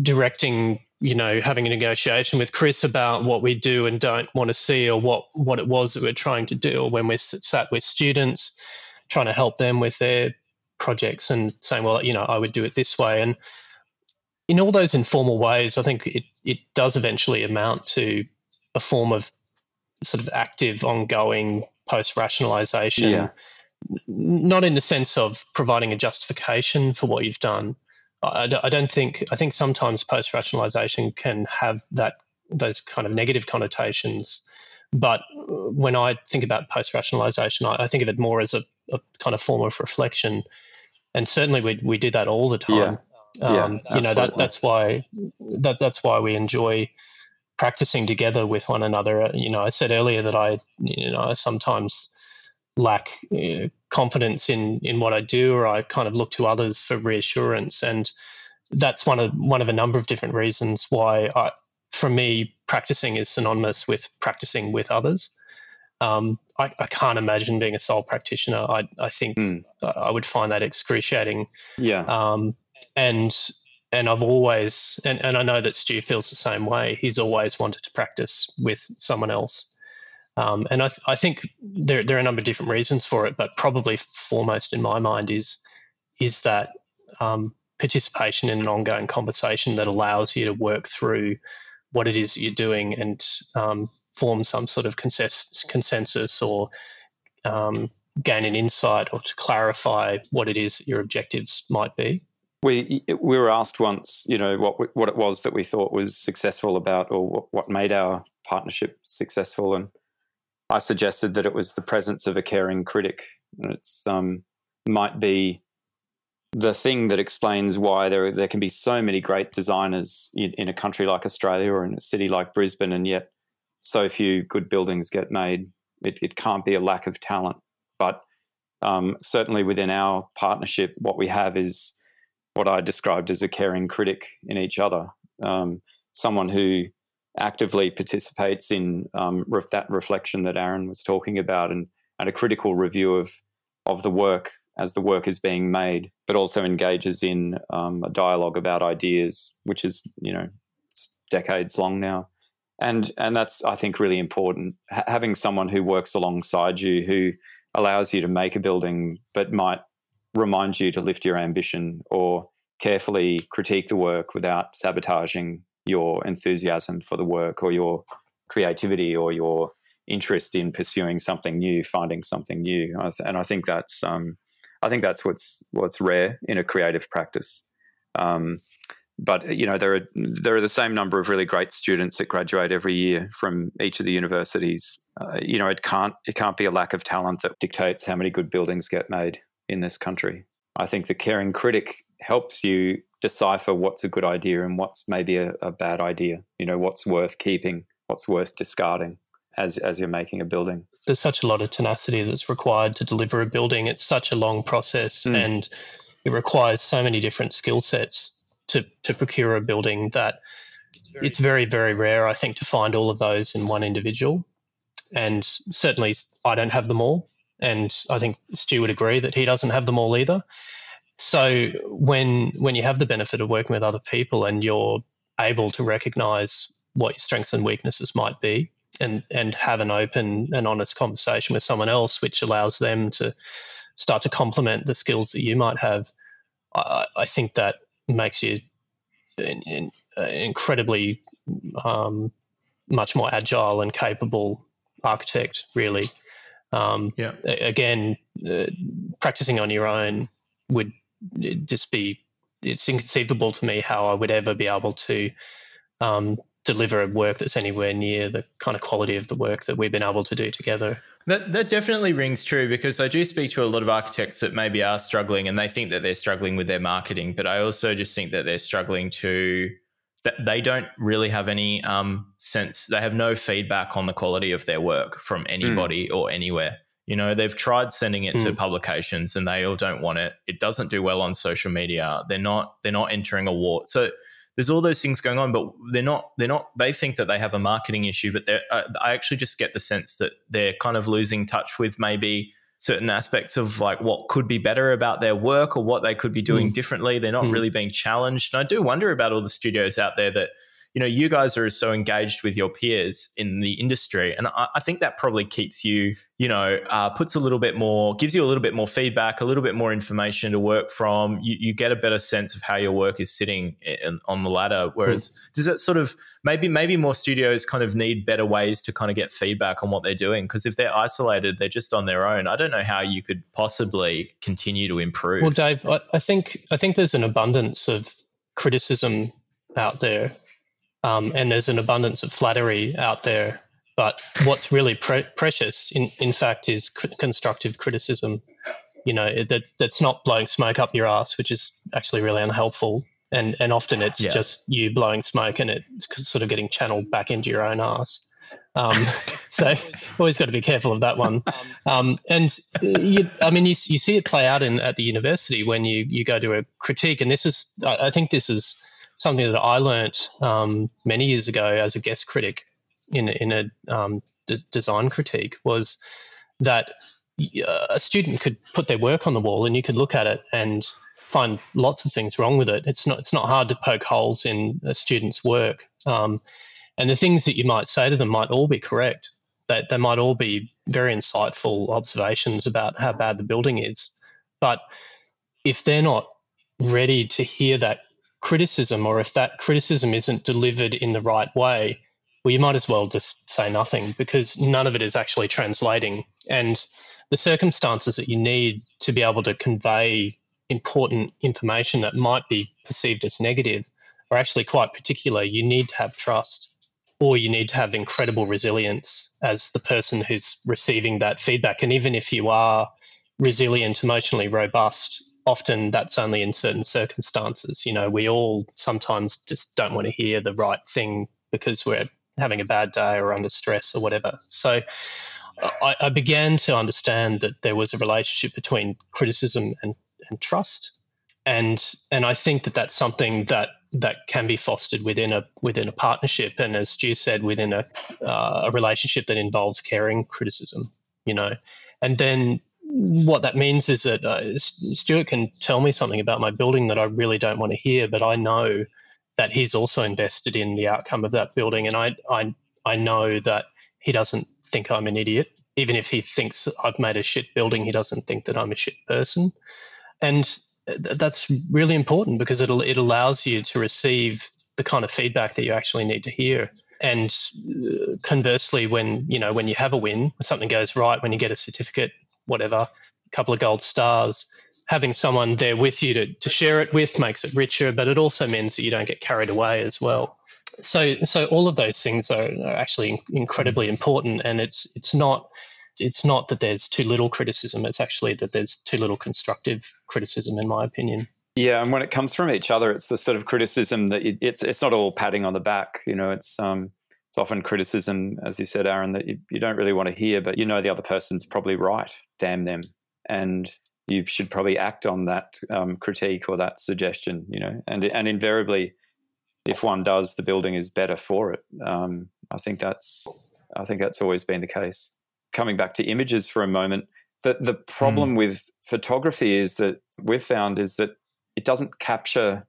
[SPEAKER 3] directing you know having a negotiation with chris about what we do and don't want to see or what what it was that we're trying to do or when we're sat with students trying to help them with their projects and saying well you know i would do it this way and in all those informal ways i think it, it does eventually amount to a form of sort of active ongoing post rationalization yeah. not in the sense of providing a justification for what you've done I, don't think I think sometimes post rationalization can have that those kind of negative connotations. But when I think about post rationalization, I, I, think of it more as a, a, kind of form of reflection, and certainly we we do that all the time. Yeah. Um, yeah, you know that that's why that that's why we enjoy practicing together with one another. You know, I said earlier that I you know sometimes lack you know, confidence in in what I do, or I kind of look to others for reassurance, and that's one of one of a number of different reasons why I, for me, practicing is synonymous with practicing with others. Um, I, I, can't imagine being a sole practitioner. I, I think mm. I would find that excruciating.
[SPEAKER 2] Yeah.
[SPEAKER 3] Um, and and I've always and, and I know that Stu feels the same way. He's always wanted to practice with someone else. Um, and I, th- I, think there, there are a number of different reasons for it, but probably foremost in my mind is is that um, participation in an ongoing conversation that allows you to work through what it is you're doing and um, form some sort of consensus, consensus or um, gain an insight or to clarify what it is that your objectives might be.
[SPEAKER 2] We we were asked once, you know, what what it was that we thought was successful about, or what made our partnership successful, and I suggested that it was the presence of a caring critic. It's um, might be the thing that explains why there there can be so many great designers in, in, a country like Australia or in a city like Brisbane, and yet so few good buildings get made. It, it can't be a lack of talent, but um, certainly within our partnership, what we have is what I described as a caring critic in each other. Um, someone who actively participates in um, ref- that reflection that Aaron was talking about and, and a critical review of, of the work as the work is being made, but also engages in um, a dialogue about ideas, which is, you know, decades long now. And, and that's, I think, really important. H- having someone who works alongside you, who allows you to make a building, but might remind you to lift your ambition or carefully critique the work without sabotaging your enthusiasm for the work or your creativity or your interest in pursuing something new, finding something new. And I think that's um, I think that's what's what's rare in a creative practice. Um, but you know there are there are the same number of really great students that graduate every year from each of the universities. Uh, you know it can't it can't be a lack of talent that dictates how many good buildings get made in this country. I think the caring critic helps you decipher what's a good idea and what's maybe a, a bad idea. You know what's worth keeping, what's worth discarding as as you're making a building.
[SPEAKER 3] There's such a lot of tenacity that's required to deliver a building. It's such a long process mm. and it requires so many different skill sets to, to procure a building that it's very, it's very, very rare, I think, to find all of those in one individual. And certainly, I don't have them all. And I think Stu would agree that he doesn't have them all either. So when when you have the benefit of working with other people and you're able to recognize what your strengths and weaknesses might be and and have an open and honest conversation with someone else which allows them to start to complement the skills that you might have I, I think that makes you an, an, incredibly um, much more agile and capable architect, really. Um, yeah. Again, uh, practicing on your own would just be, it's inconceivable to me how I would ever be able to um, deliver a work that's anywhere near the kind of quality of the work that we've been able to do together.
[SPEAKER 1] That that definitely rings true because I do speak to a lot of architects that maybe are struggling and they think that they're struggling with their marketing, but I also just think that they're struggling to that they don't really have any um, sense. They have no feedback on the quality of their work from anybody mm. or anywhere. You know, they've tried sending it mm. to publications and they all don't want it. It doesn't do well on social media. They're not they're not entering a war. So there's all those things going on, but they're not. They're not. They think that they have a marketing issue, but they're. Uh, I actually just get the sense that they're kind of losing touch with maybe certain aspects of like what could be better about their work or what they could be doing mm. differently. They're not mm. really being challenged, and I do wonder about all the studios out there that you know you guys are so engaged with your peers in the industry and i, I think that probably keeps you you know uh, puts a little bit more gives you a little bit more feedback a little bit more information to work from. You, you get a better sense of how your work is sitting in, on the ladder whereas mm. does that sort of maybe maybe more studios kind of need better ways to kind of get feedback on what they're doing because if they're isolated they're just on their own. I don't know how you could possibly continue to improve.
[SPEAKER 3] Well dave i, I think i think there's an abundance of criticism out there um, and there's an abundance of flattery out there. But what's really pre- precious, in, in fact, is cr- constructive criticism. You know, that that's not blowing smoke up your ass, which is actually really unhelpful. And and often it's yeah. just you blowing smoke and it's sort of getting channeled back into your own ass. Um, so always got to be careful of that one. Um, and you, I mean, you, you see it play out in at the university when you you go to a critique, and this is I, I think this is something that I learnt um, many years ago as a guest critic in in a um, d- design critique was that uh, a student could put their work on the wall and you could look at it and find lots of things wrong with it. It's not it's not hard to poke holes in a student's work, um, and the things that you might say to them might all be correct. That they might all be very insightful observations about how bad the building is, but if they're not ready to hear that criticism or if that criticism isn't delivered in the right way, well, you might as well just say nothing because none of it is actually translating. And the circumstances that you need to be able to convey important information that might be perceived as negative are actually quite particular. You need to have trust or you need to have incredible resilience as the person who's receiving that feedback. And even if you are resilient, emotionally robust, often that's only in certain circumstances. You know, we all sometimes just don't want to hear the right thing because we're having a bad day or under stress or whatever. So I, I began to understand that there was a relationship between criticism and, and trust. And, and I think that that's something that that can be fostered within a within a partnership, and as Stu said, within a uh, a relationship that involves caring criticism. You know, and then what that means is that uh, Stuart can tell me something about my building that I really don't want to hear, but I know that he's also invested in the outcome of that building, and I I I know that he doesn't think I'm an idiot. Even if he thinks I've made a shit building, he doesn't think that I'm a shit person, and that's really important because it it allows you to receive the kind of feedback that you actually need to hear. And uh, conversely, when you know when you have a win, something goes right, when you get a certificate, whatever, a couple of gold stars, having someone there with you to, to share it with makes it richer, but it also means that you don't get carried away as well. So, so all of those things are, are actually incredibly important, and it's it's not it's not that there's too little criticism; it's actually that there's too little constructive criticism, in my opinion.
[SPEAKER 2] Yeah, and when it comes from each other, it's the sort of criticism that it's it's not all patting on the back. You know, it's um it's often criticism, as you said, Aaron, that you, you don't really want to hear, but you know the other person's probably right. Damn them, and you should probably act on that um, critique or that suggestion. You know, and and invariably, if one does, the building is better for it. Um, I think that's I think that's always been the case. Coming back to images for a moment, the the problem mm. with photography is that we've found is that it doesn't capture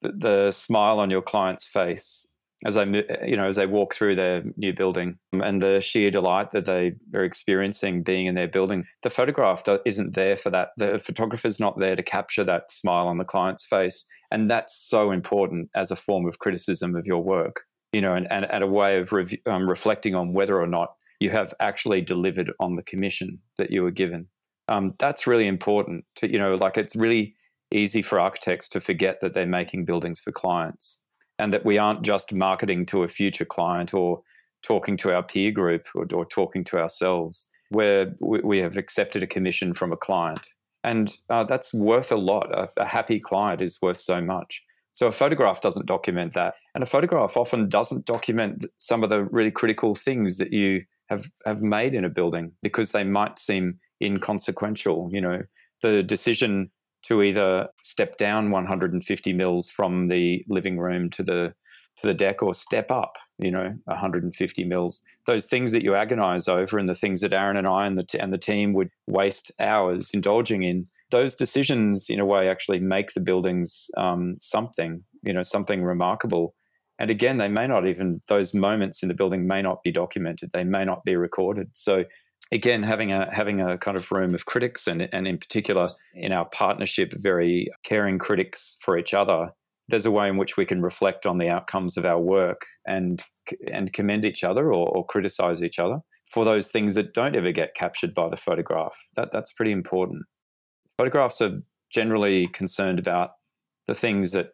[SPEAKER 2] the, the smile on your client's face as I, you know, as they walk through their new building and the sheer delight that they are experiencing being in their building. The photograph isn't there for that. The photographer's not there to capture that smile on the client's face, and that's so important as a form of criticism of your work. You know, and, and, and a way of rev- um, reflecting on whether or not you have actually delivered on the commission that you were given. Um, that's really important. To you know, like it's really easy for architects to forget that they're making buildings for clients and that we aren't just marketing to a future client or talking to our peer group or, or talking to ourselves. Where we, have accepted a commission from a client. And uh, that's worth a lot. A, a happy client is worth so much. So a photograph doesn't document that. And a photograph often doesn't document some of the really critical things that you have have made in a building because they might seem inconsequential. You know the decision to either step down 150 mils from the living room to the to the deck or step up you know 150 mils. Those things that you agonize over and the things that aaron and i and the, t- and the team would waste hours indulging in those decisions in a way actually make the buildings um, something you know something remarkable. And again they may not even those moments in the building may not be documented. They may not be recorded. So again having a having a kind of room of critics and and in particular in our partnership very caring critics for each other there's a way in which we can reflect on the outcomes of our work and and commend each other or, or criticize each other for those things that don't ever get captured by the photograph. That that's pretty important. Photographs are generally concerned about the things that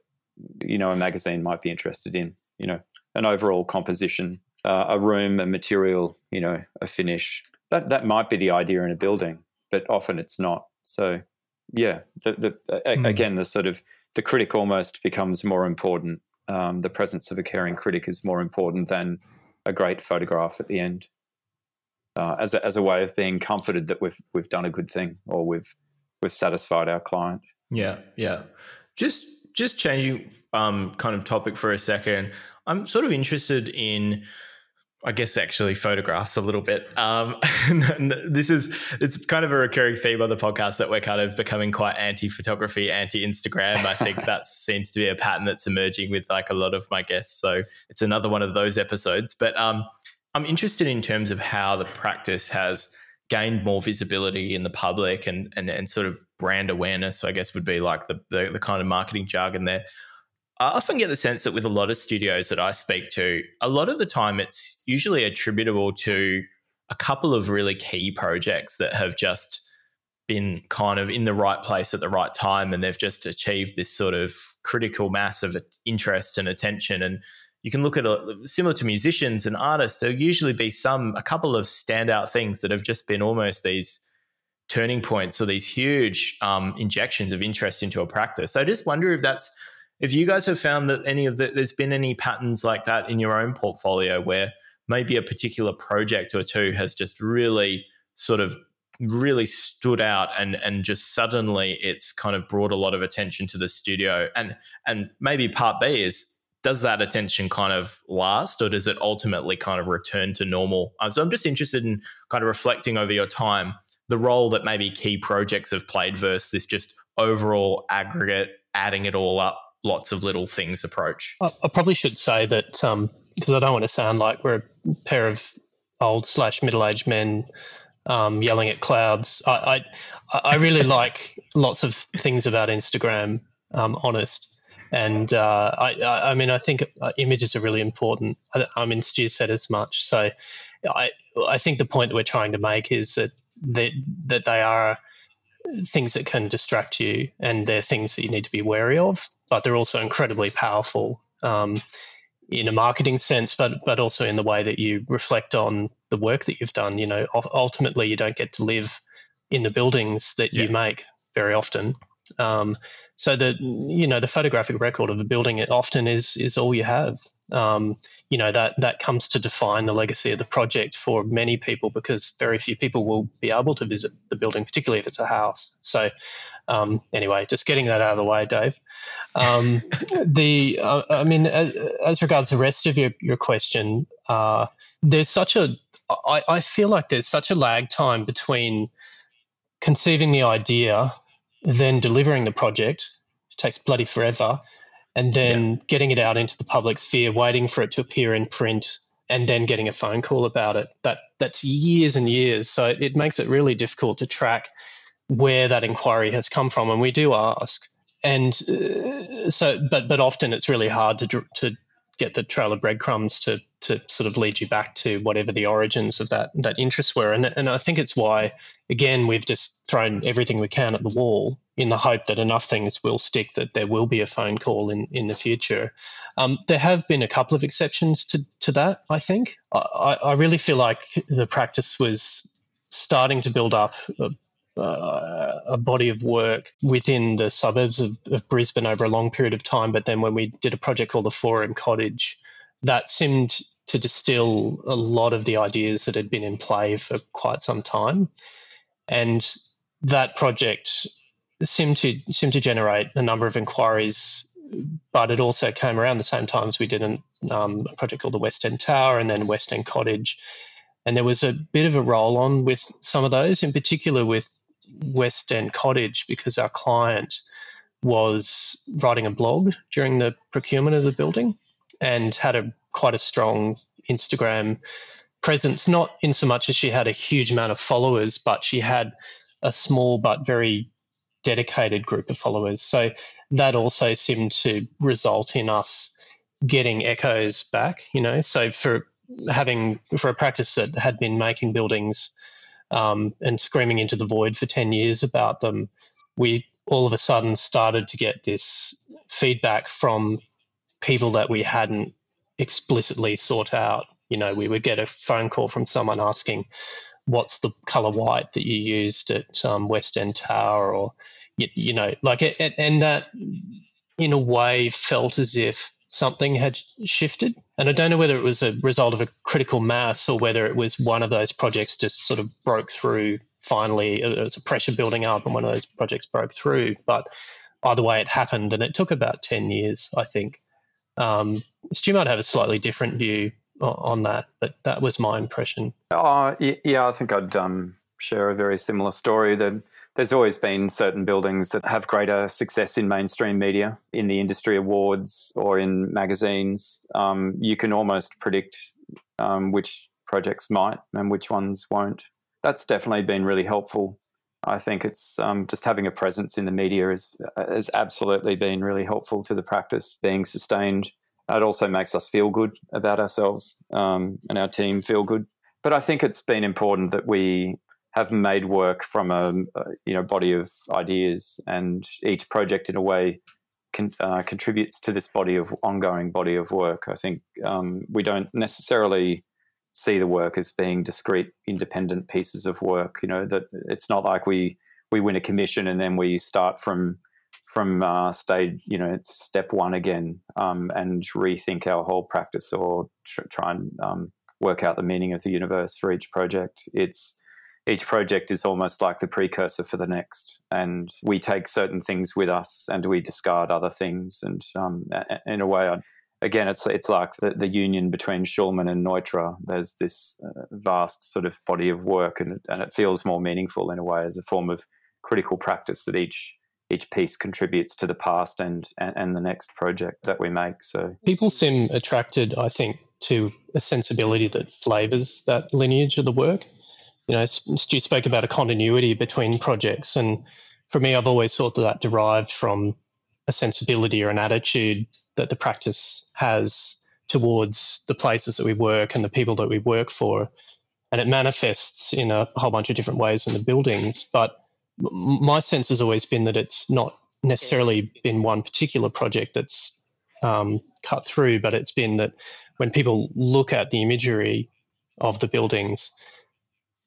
[SPEAKER 2] you know a magazine might be interested in you know an overall composition uh, a room a material you know a finish that that might be the idea in a building, but often it's not. So yeah, the, the mm. again the sort of the critic almost becomes more important. Um, the presence of a caring critic is more important than a great photograph at the end, uh, as a, as a way of being comforted that we've we've done a good thing or we've we've satisfied our client.
[SPEAKER 1] Yeah, yeah. Just just changing um, kind of topic for a second. I'm sort of interested in I guess actually photographs a little bit. Um, this is it's kind of a recurring theme on the podcast that we're kind of becoming quite anti-photography, anti-Instagram. I think that seems to be a pattern that's emerging with like a lot of my guests. So it's another one of those episodes. But um, I'm interested in terms of how the practice has gained more visibility in the public and and, and sort of brand awareness. I guess would be like the, the, the kind of marketing jargon there. I often get the sense that with a lot of studios that I speak to, a lot of the time it's usually attributable to a couple of really key projects that have just been kind of in the right place at the right time and they've just achieved this sort of critical mass of interest and attention. And you can look at a, similar to musicians and artists there'll usually be some a couple of standout things that have just been almost these turning points or these huge um, injections of interest into a practice. So i just wonder if that's if you guys have found that any of the, there's been any patterns like that in your own portfolio where maybe a particular project or two has just really sort of really stood out and and just suddenly it's kind of brought a lot of attention to the studio and and maybe part B is does that attention kind of last or does it ultimately kind of return to normal? Uh, so i'm just interested in kind of reflecting over your time the role that maybe key projects have played versus this just overall aggregate adding it all up lots of little things approach.
[SPEAKER 3] I, I probably should say that because um, I don't want to sound like we're a pair of old slash middle aged men um, yelling at clouds. I I, I really like lots of things about Instagram. Um, honest, And uh, I, I mean, I think uh, images are really important. I, I mean, Stu said as much. So I, I think the point that we're trying to make is that that, that they are things that can distract you and they're things that you need to be wary of, but they're also incredibly powerful um, in a marketing sense, but but also in the way that you reflect on the work that you've done. You know, ultimately, you don't get to live in the buildings that yeah. you make very often. Um, so the you know the photographic record of a building it often is is all you have. Um, you know that that comes to define the legacy of the project for many people because very few people will be able to visit the building, particularly if it's a house. So um, anyway, just getting that out of the way, Dave. Um, the uh, I mean, as, as, regards the rest of your your question, uh, there's such a I, I feel like there's such a lag time between conceiving the idea, then delivering the project. It takes bloody forever, and then yeah. getting it out into the public sphere, waiting for it to appear in print, and then getting a phone call about it. That that's years and years. So it, it makes it really difficult to track where that inquiry has come from, and we do ask. And uh, so, but but often it's really hard to to get the trail of breadcrumbs to to sort of lead you back to whatever the origins of that that interest were. And and I think it's why again we've just thrown everything we can at the wall in the hope that enough things will stick that there will be a phone call in in the future. Um, there have been a couple of exceptions to to that. I think I, I really feel like the practice was starting to build up uh, uh, a body of work within the suburbs of, of, Brisbane over a long period of time. But then when we did a project called the Forum Cottage, that seemed to distill a lot of the ideas that had been in play for quite some time. And that project seemed to seemed to generate a number of inquiries, but it also came around the same time as we did an, um, a project called the West End Tower and then West End Cottage. And there was a bit of a roll on with some of those, in particular with West End Cottage because our client was writing a blog during the procurement of the building and had a quite a strong Instagram presence, not in so much as she had a huge amount of followers, but she had a small but very dedicated group of followers. So that also seemed to result in us getting echoes back, you know. So for having for a practice that had been making buildings um, and screaming into the void for 10 years about them, we all of a sudden started to get this feedback from people that we hadn't explicitly sought out. You know, we would get a phone call from someone asking, What's the color white that you used at um, West End Tower? Or, you, you know, like, it, and that in a way felt as if something had shifted. And I don't know whether it was a result of a critical mass or whether it was one of those projects just sort of broke through finally. It was a pressure building up and one of those projects broke through. But either way, it happened and it took about 10 years, I think. Um, Stu might have a slightly different view on that, but that was my impression.
[SPEAKER 2] Uh, yeah, I think I'd um, share a very similar story. That there's always been certain buildings that have greater success in mainstream media, in the industry awards or in magazines. Um, you can almost predict um, which projects might and which ones won't. That's definitely been really helpful. I think it's um, just having a presence in the media has, has absolutely been really helpful to the practice being sustained. It also makes us feel good about ourselves um, and our team feel good. But I think it's been important that we have made work from a, you know body of ideas, and each project in a way con, uh, contributes to this body of ongoing body of work. I think um, we don't necessarily see the work as being discrete, independent pieces of work. You know that it's not like we we win a commission and then we start from from uh, stage, you know, step one again, um, and rethink our whole practice or tr- try and um, work out the meaning of the universe for each project. It's each project is almost like the precursor for the next. And we take certain things with us and we discard other things. And um, in a way, again, it's it's like the, the union between Shulman and Neutra. There's this uh, vast sort of body of work, and, and it feels more meaningful in a way as a form of critical practice that each each piece contributes to the past and, and, and the next project that we make. So
[SPEAKER 3] people seem attracted, I think, to a sensibility that flavors that lineage of the work you know, Stu spoke about a continuity between projects, and for me, I've always thought that that derived from a sensibility or an attitude that the practice has towards the places that we work and the people that we work for. And it manifests in a whole bunch of different ways in the buildings. But my sense has always been that it's not necessarily been one particular project that's um, cut through, but it's been that when people look at the imagery of the buildings,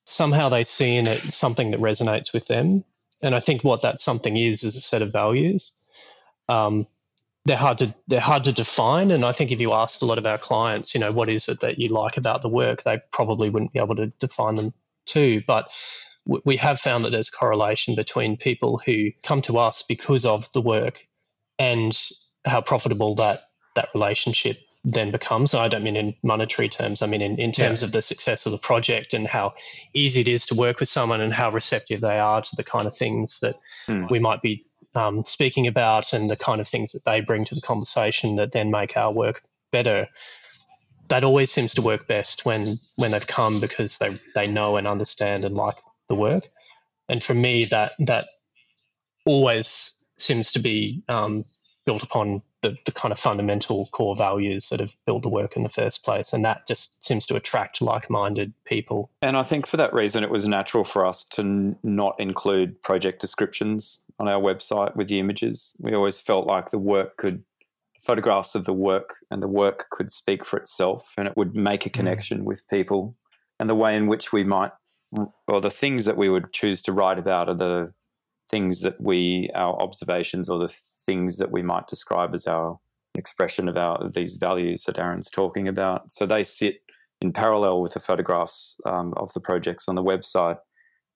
[SPEAKER 3] somehow they see in it something that resonates with them. And I think what that something is is a set of values. Um, they're hard to they're hard to define, and I think if you asked a lot of our clients, you know, what is it that you like about the work, they probably wouldn't be able to define them too. But we have found that there's correlation between people who come to us because of the work and how profitable that that relationship then becomes. And I don't mean in monetary terms, I mean in, in terms yeah. of the success of the project and how easy it is to work with someone and how receptive they are to the kind of things that mm. we might be um, speaking about and the kind of things that they bring to the conversation that then make our work better. That always seems to work best when when they've come because they they know and understand and like the work. And for me, that that always seems to be um, built upon the, the kind of fundamental core values that have built the work in the first place. And that just seems to attract like minded people.
[SPEAKER 2] And I think for that reason, it was natural for us to n- not include project descriptions on our website with the images. We always felt like the work could, photographs of the work and the work could speak for itself and it would make a mm. connection mm. with people. And the way in which we might, or the things that we would choose to write about are the things that we, our observations or the things that we might describe as our expression of our these values that Aaron's talking about. So they sit in parallel with the photographs um, of the projects on the website.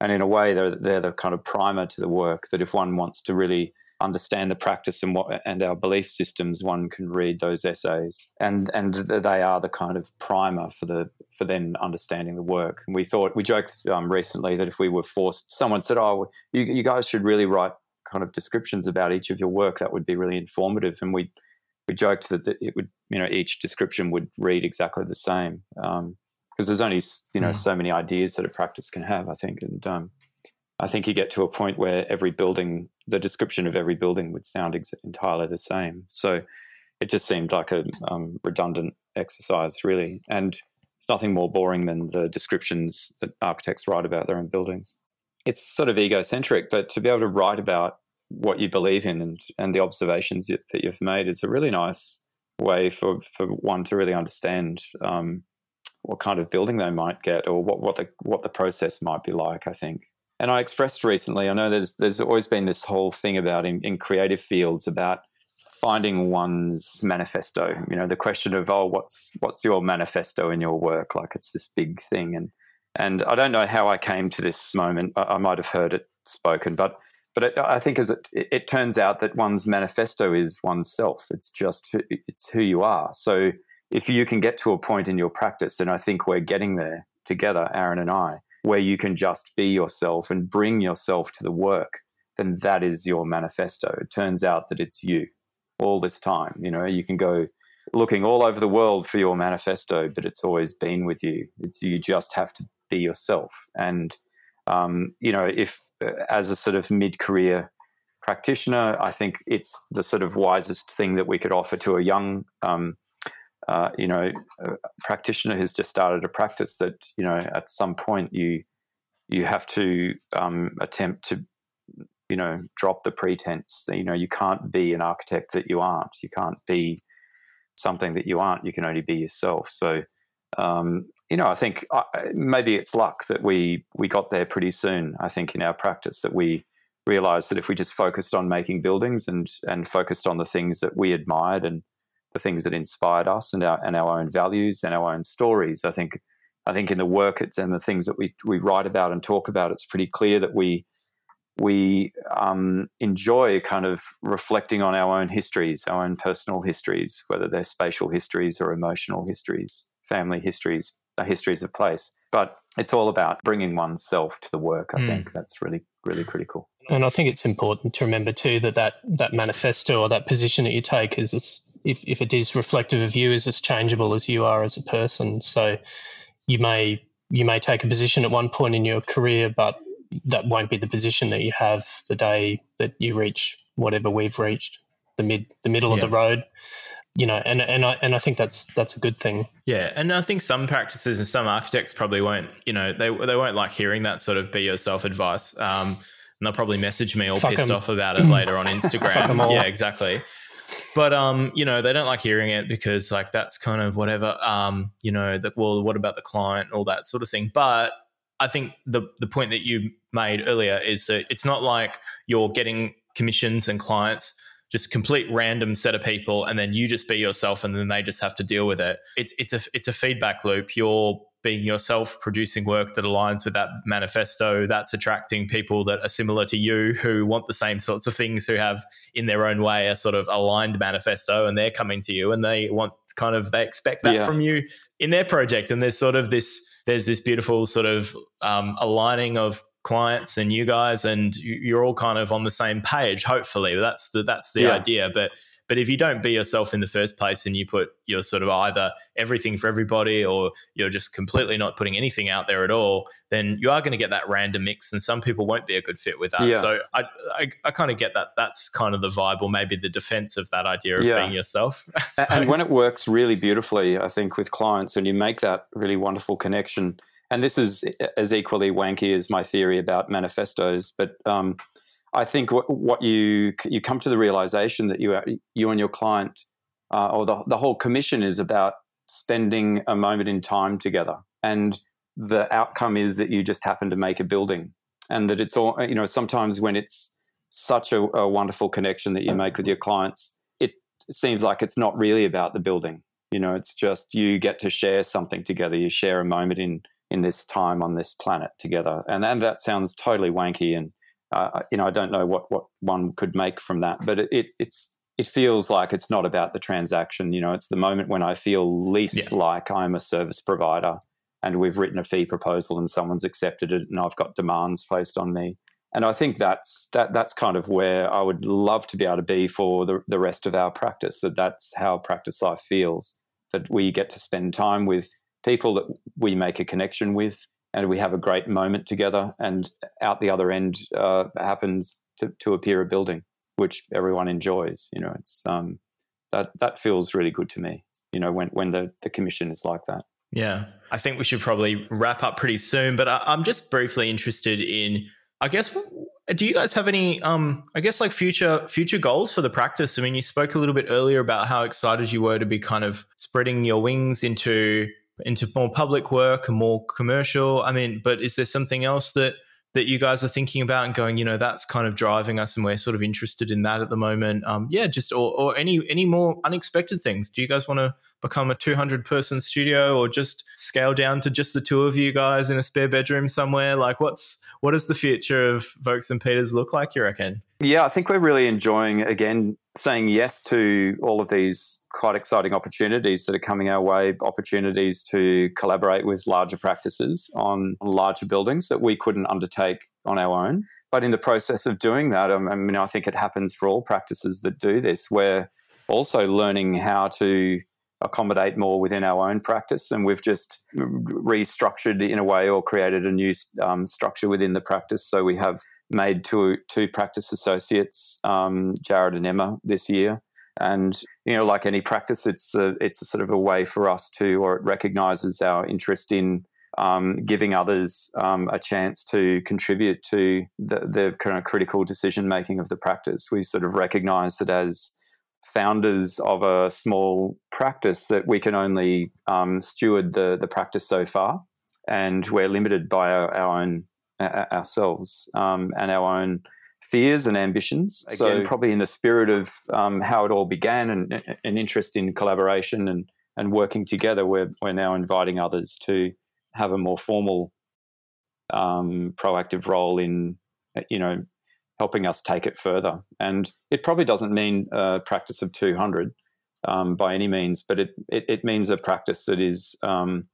[SPEAKER 2] And in a way they're, they're the kind of primer to the work that if one wants to really understand the practice and what and our belief systems one can read those essays. And and they are the kind of primer for the for then understanding the work. And we thought we joked um, recently that if we were forced someone said oh you, you guys should really write kind of descriptions about each of your work that would be really informative and we we joked that it would you know each description would read exactly the same um, because there's only you know mm. so many ideas that a practice can have. I think, and um, I think you get to a point where every building, the description of every building would sound ex- entirely the same. So it just seemed like a um, redundant exercise, really, and it's nothing more boring than the descriptions that architects write about their own buildings. It's sort of egocentric, but to be able to write about what you believe in and and the observations that you've made is a really nice way for for one to really understand um, what kind of building they might get or what, what the what the process might be like. I think. And I expressed recently, I know there's there's always been this whole thing about in, in creative fields about finding one's manifesto. You know, the question of oh, what's what's your manifesto in your work? Like it's this big thing, and and I don't know how I came to this moment. I, I might have heard it spoken, but but it, I think as it, it turns out that one's manifesto is oneself. It's just it's who you are. So if you can get to a point in your practice, and I think we're getting there together, Aaron and I, where you can just be yourself and bring yourself to the work, then that is your manifesto. It turns out that it's you all this time. You know, you can go looking all over the world for your manifesto, but it's always been with you. It's you just have to be yourself. And um, you know, if uh, as a sort of mid-career practitioner, I think it's the sort of wisest thing that we could offer to a young um, uh, you know, practitioner who's just started a practice that, you know, at some point you you have to um, attempt to, you know, drop the pretense. You know, you can't be an architect that you aren't. You can't be something that you aren't. You can only be yourself. So, um, you know, I think uh, maybe it's luck that we we got there pretty soon. I think in our practice that we realized that if we just focused on making buildings and and focused on the things that we admired and the things that inspired us and our and our own values and our own stories. I think I think in the work and the things that we we write about and talk about, it's pretty clear that we we um, enjoy kind of reflecting on our own histories, our own personal histories, whether they're spatial histories or emotional histories, family histories, uh, histories of place. But it's all about bringing oneself to the work. I mm. think that's really, really critical.
[SPEAKER 3] And I think it's important to remember too that that, that manifesto or that position that you take is if, if it is reflective of you is as changeable as you are as a person. So you may you may take a position at one point in your career, but that won't be the position that you have the day that you reach whatever we've reached. the mid the middle yeah. of the road you know, and and I and I think that's that's a good thing.
[SPEAKER 1] Yeah, and I think some practices and some architects probably won't, you know, they they won't like hearing that sort of be yourself advice. Um, and they'll probably message me all Fuck pissed em. off about it later on Instagram. yeah, exactly. But um, you know, they don't like hearing it because like that's kind of whatever. Um, you know, that well, what about the client, all that sort of thing. But I think the the point that you made earlier is that it's not like you're getting commissions and clients just complete random set of people and then you just be yourself and then they just have to deal with it. It's it's a it's a feedback loop. You're being yourself producing work that aligns with that manifesto. That's attracting people that are similar to you who want the same sorts of things who have in their own way a sort of aligned manifesto and they're coming to you and they want kind of they expect that yeah. from you in their project. And there's sort of this there's this beautiful sort of um, aligning of clients and you guys and you're all kind of on the same page hopefully that's the that's the yeah. idea but but if you don't be yourself in the first place and you put you're sort of either everything for everybody or you're just completely not putting anything out there at all then you are going to get that random mix and some people won't be a good fit with that yeah. so i i, I kind of get that that's kind of the vibe or maybe the defense of that idea of yeah. being yourself
[SPEAKER 2] and when it works really beautifully i think with clients and you make that really wonderful connection and this is as equally wanky as my theory about manifestos. But um, I think what, what, you you come to the realization that you you and your client uh, or the the whole commission is about spending a moment in time together, and the outcome is that you just happen to make a building, and that it's all you know. Sometimes when it's such a, a wonderful connection that you make with your clients, it seems like it's not really about the building. You know, it's just you get to share something together. You share a moment in in this time on this planet together. And, and that sounds totally wanky. And, uh, you know, I don't know what, what one could make from that, but it, it, it's, it feels like it's not about the transaction. You know, it's the moment when I feel least yeah. like I'm a service provider and we've written a fee proposal and someone's accepted it and I've got demands placed on me. And I think that's that that's kind of where I would love to be able to be for the, the rest of our practice. That that's how practice life feels. That we get to spend time with people that we make a connection with and we have a great moment together and out the other end uh, happens to, to appear a building which everyone enjoys you know it's um, that that feels really good to me you know when when the the commission is like that.
[SPEAKER 1] Yeah. I think we should probably wrap up pretty soon but I, i'm just briefly interested in i guess do you guys have any um i guess like future future goals for the practice? I mean you spoke a little bit earlier about how excited you were to be kind of spreading your wings into into more public work and more commercial? I mean, but is there something else that that you guys are thinking about and going, you know, that's kind of driving us, and we're sort of interested in that at the moment? Um, yeah, just or, or any any more unexpected things. Do you guys want to become a 200 person studio or just scale down to just the two of you guys in a spare bedroom somewhere? Like what's what does the future of Vokes and Peters look like you reckon?
[SPEAKER 2] Yeah i think we're really enjoying again saying yes to all of these quite exciting opportunities that are coming our way opportunities to collaborate with larger practices on larger buildings that we couldn't undertake on our own. But in the process of doing that um, i mean i think it happens for all practices that do this. We're also learning how to accommodate more within our own practice. And we've just restructured in a way or created a new um, structure within the practice. So we have made two two practice associates, um, Jared and Emma, this year. And you know, like any practice, it's a, it's a sort of a way for us to, or it recognises our interest in um, giving others um, a chance to contribute to the, the kind of critical decision making of the practice. We sort of recognise that as founders of a small practice that we can only um, steward the the practice so far, and we're limited by our, our own uh, ourselves um, and our own fears and ambitions. Again, so probably in the spirit of um, how it all began and an interest in collaboration and and working together, we're we're now inviting others to have a more formal, um, proactive role in you know helping us take it further. And it probably doesn't mean a practice of 200 um, by any means, but it, it, it, means a practice that is um,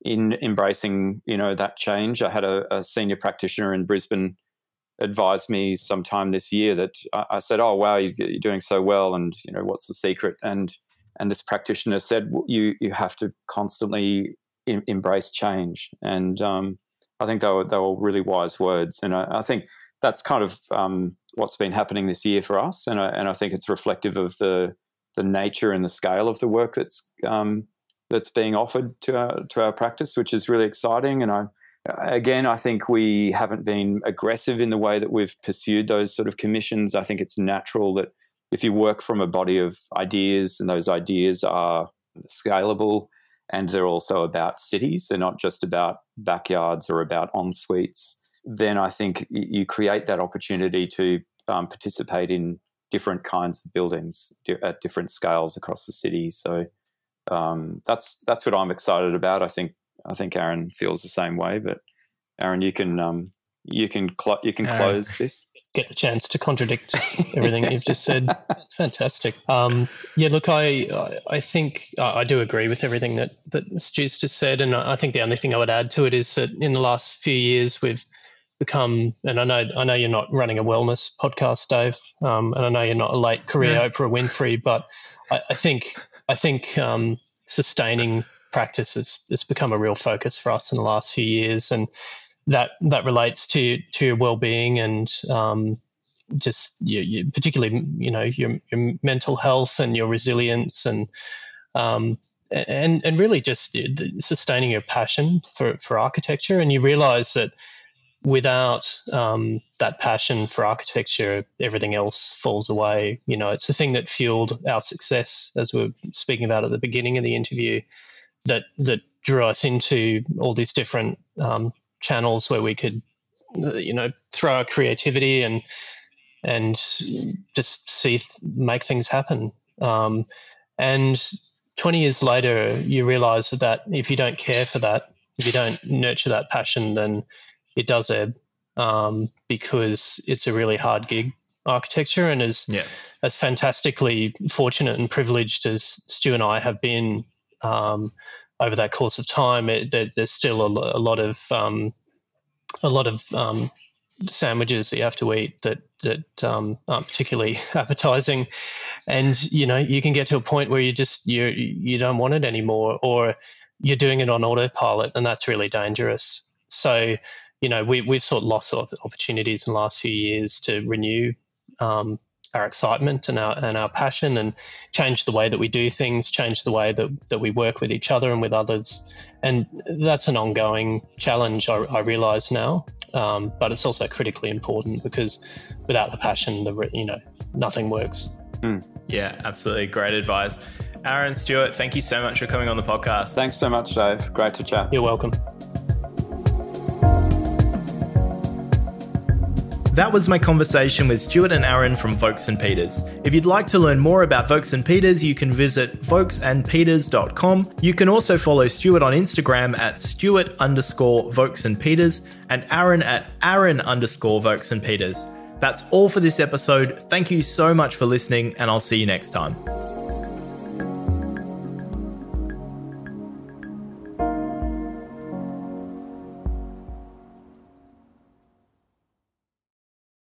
[SPEAKER 2] in embracing, you know, that change. I had a, a, senior practitioner in Brisbane advise me sometime this year that I, I said, "Oh, wow, you, are doing so well," and you know, what's the secret? And and this practitioner said, "You you have to constantly em- embrace change." And um, I think they were they were really wise words, and I, I think that's kind of um, what's been happening this year for us, and I, and I think it's reflective of the the nature and the scale of the work that's um, that's being offered to our to our practice, which is really exciting. And I again, I think we haven't been aggressive in the way that we've pursued those sort of commissions. I think it's natural that if you work from a body of ideas and those ideas are scalable and they're also about cities, they're not just about backyards or about en suites, then I think you create that opportunity to um, participate in different kinds of buildings at different scales across the city. So um, that's that's what I'm excited about. I think I think Aaron feels the same way. But Aaron, you can um, you can cl- you can close this.
[SPEAKER 3] Get the chance to contradict everything you've just said. Fantastic. Um, yeah, look, I I think I do agree with everything that that Stu's just said, and I think the only thing I would add to it is that in the last few years we've become, and I know I know you're not running a wellness podcast, Dave, um, and I know you're not a late career yeah. Oprah Winfrey, but I, I think I think um, sustaining practice has, has become a real focus for us in the last few years, and that that relates to to your well-being and um, just you, you, particularly you know your, your mental health and your resilience and um, and and really just sustaining your passion for for architecture and you realize that without um, that passion for architecture, everything else falls away. You know, it's the thing that fueled our success, as we are speaking about at the beginning of the interview, that that drew us into all these different um, channels where we could, you know, throw our creativity and and just see make things happen. Um, and 20 years later, you realize that if you don't care for that, if you don't nurture that passion, then it does ebb um, because it's a really hard gig architecture and as yeah. as fantastically fortunate and privileged as Stu and I have been um, over that course of time, it, there, there's still a, a, lot of um, a lot of um, sandwiches that you have to eat that that um, aren't particularly appetizing, and you know you can get to a point where you just you you don't want it anymore, or you're doing it on autopilot, and that's really dangerous. So you know, we, we've sort of lost opportunities in the last few years to renew um, our excitement and our and our passion and change the way that we do things, change the way that, that we work with each other and with others. And that's an ongoing challenge, I, I realize now. Um, but it's also critically important because without the passion, the you know nothing works.
[SPEAKER 1] Mm. Yeah, absolutely. Great advice. Aaron Stuart, thank you so much for coming on the podcast.
[SPEAKER 2] Thanks so much, Dave. Great to chat.
[SPEAKER 3] You're welcome.
[SPEAKER 1] That was my conversation with Stuart and Aaron from Vokes and Peters. If you'd like to learn more about Vokes and Peters, you can visit vokesandpeters.com. You can also follow Stuart on Instagram at Stuart underscore Vokes and Peters and Aaron at Aaron underscore Vokes and Peters. That's all for this episode. Thank you so much for listening, and I'll see you next time.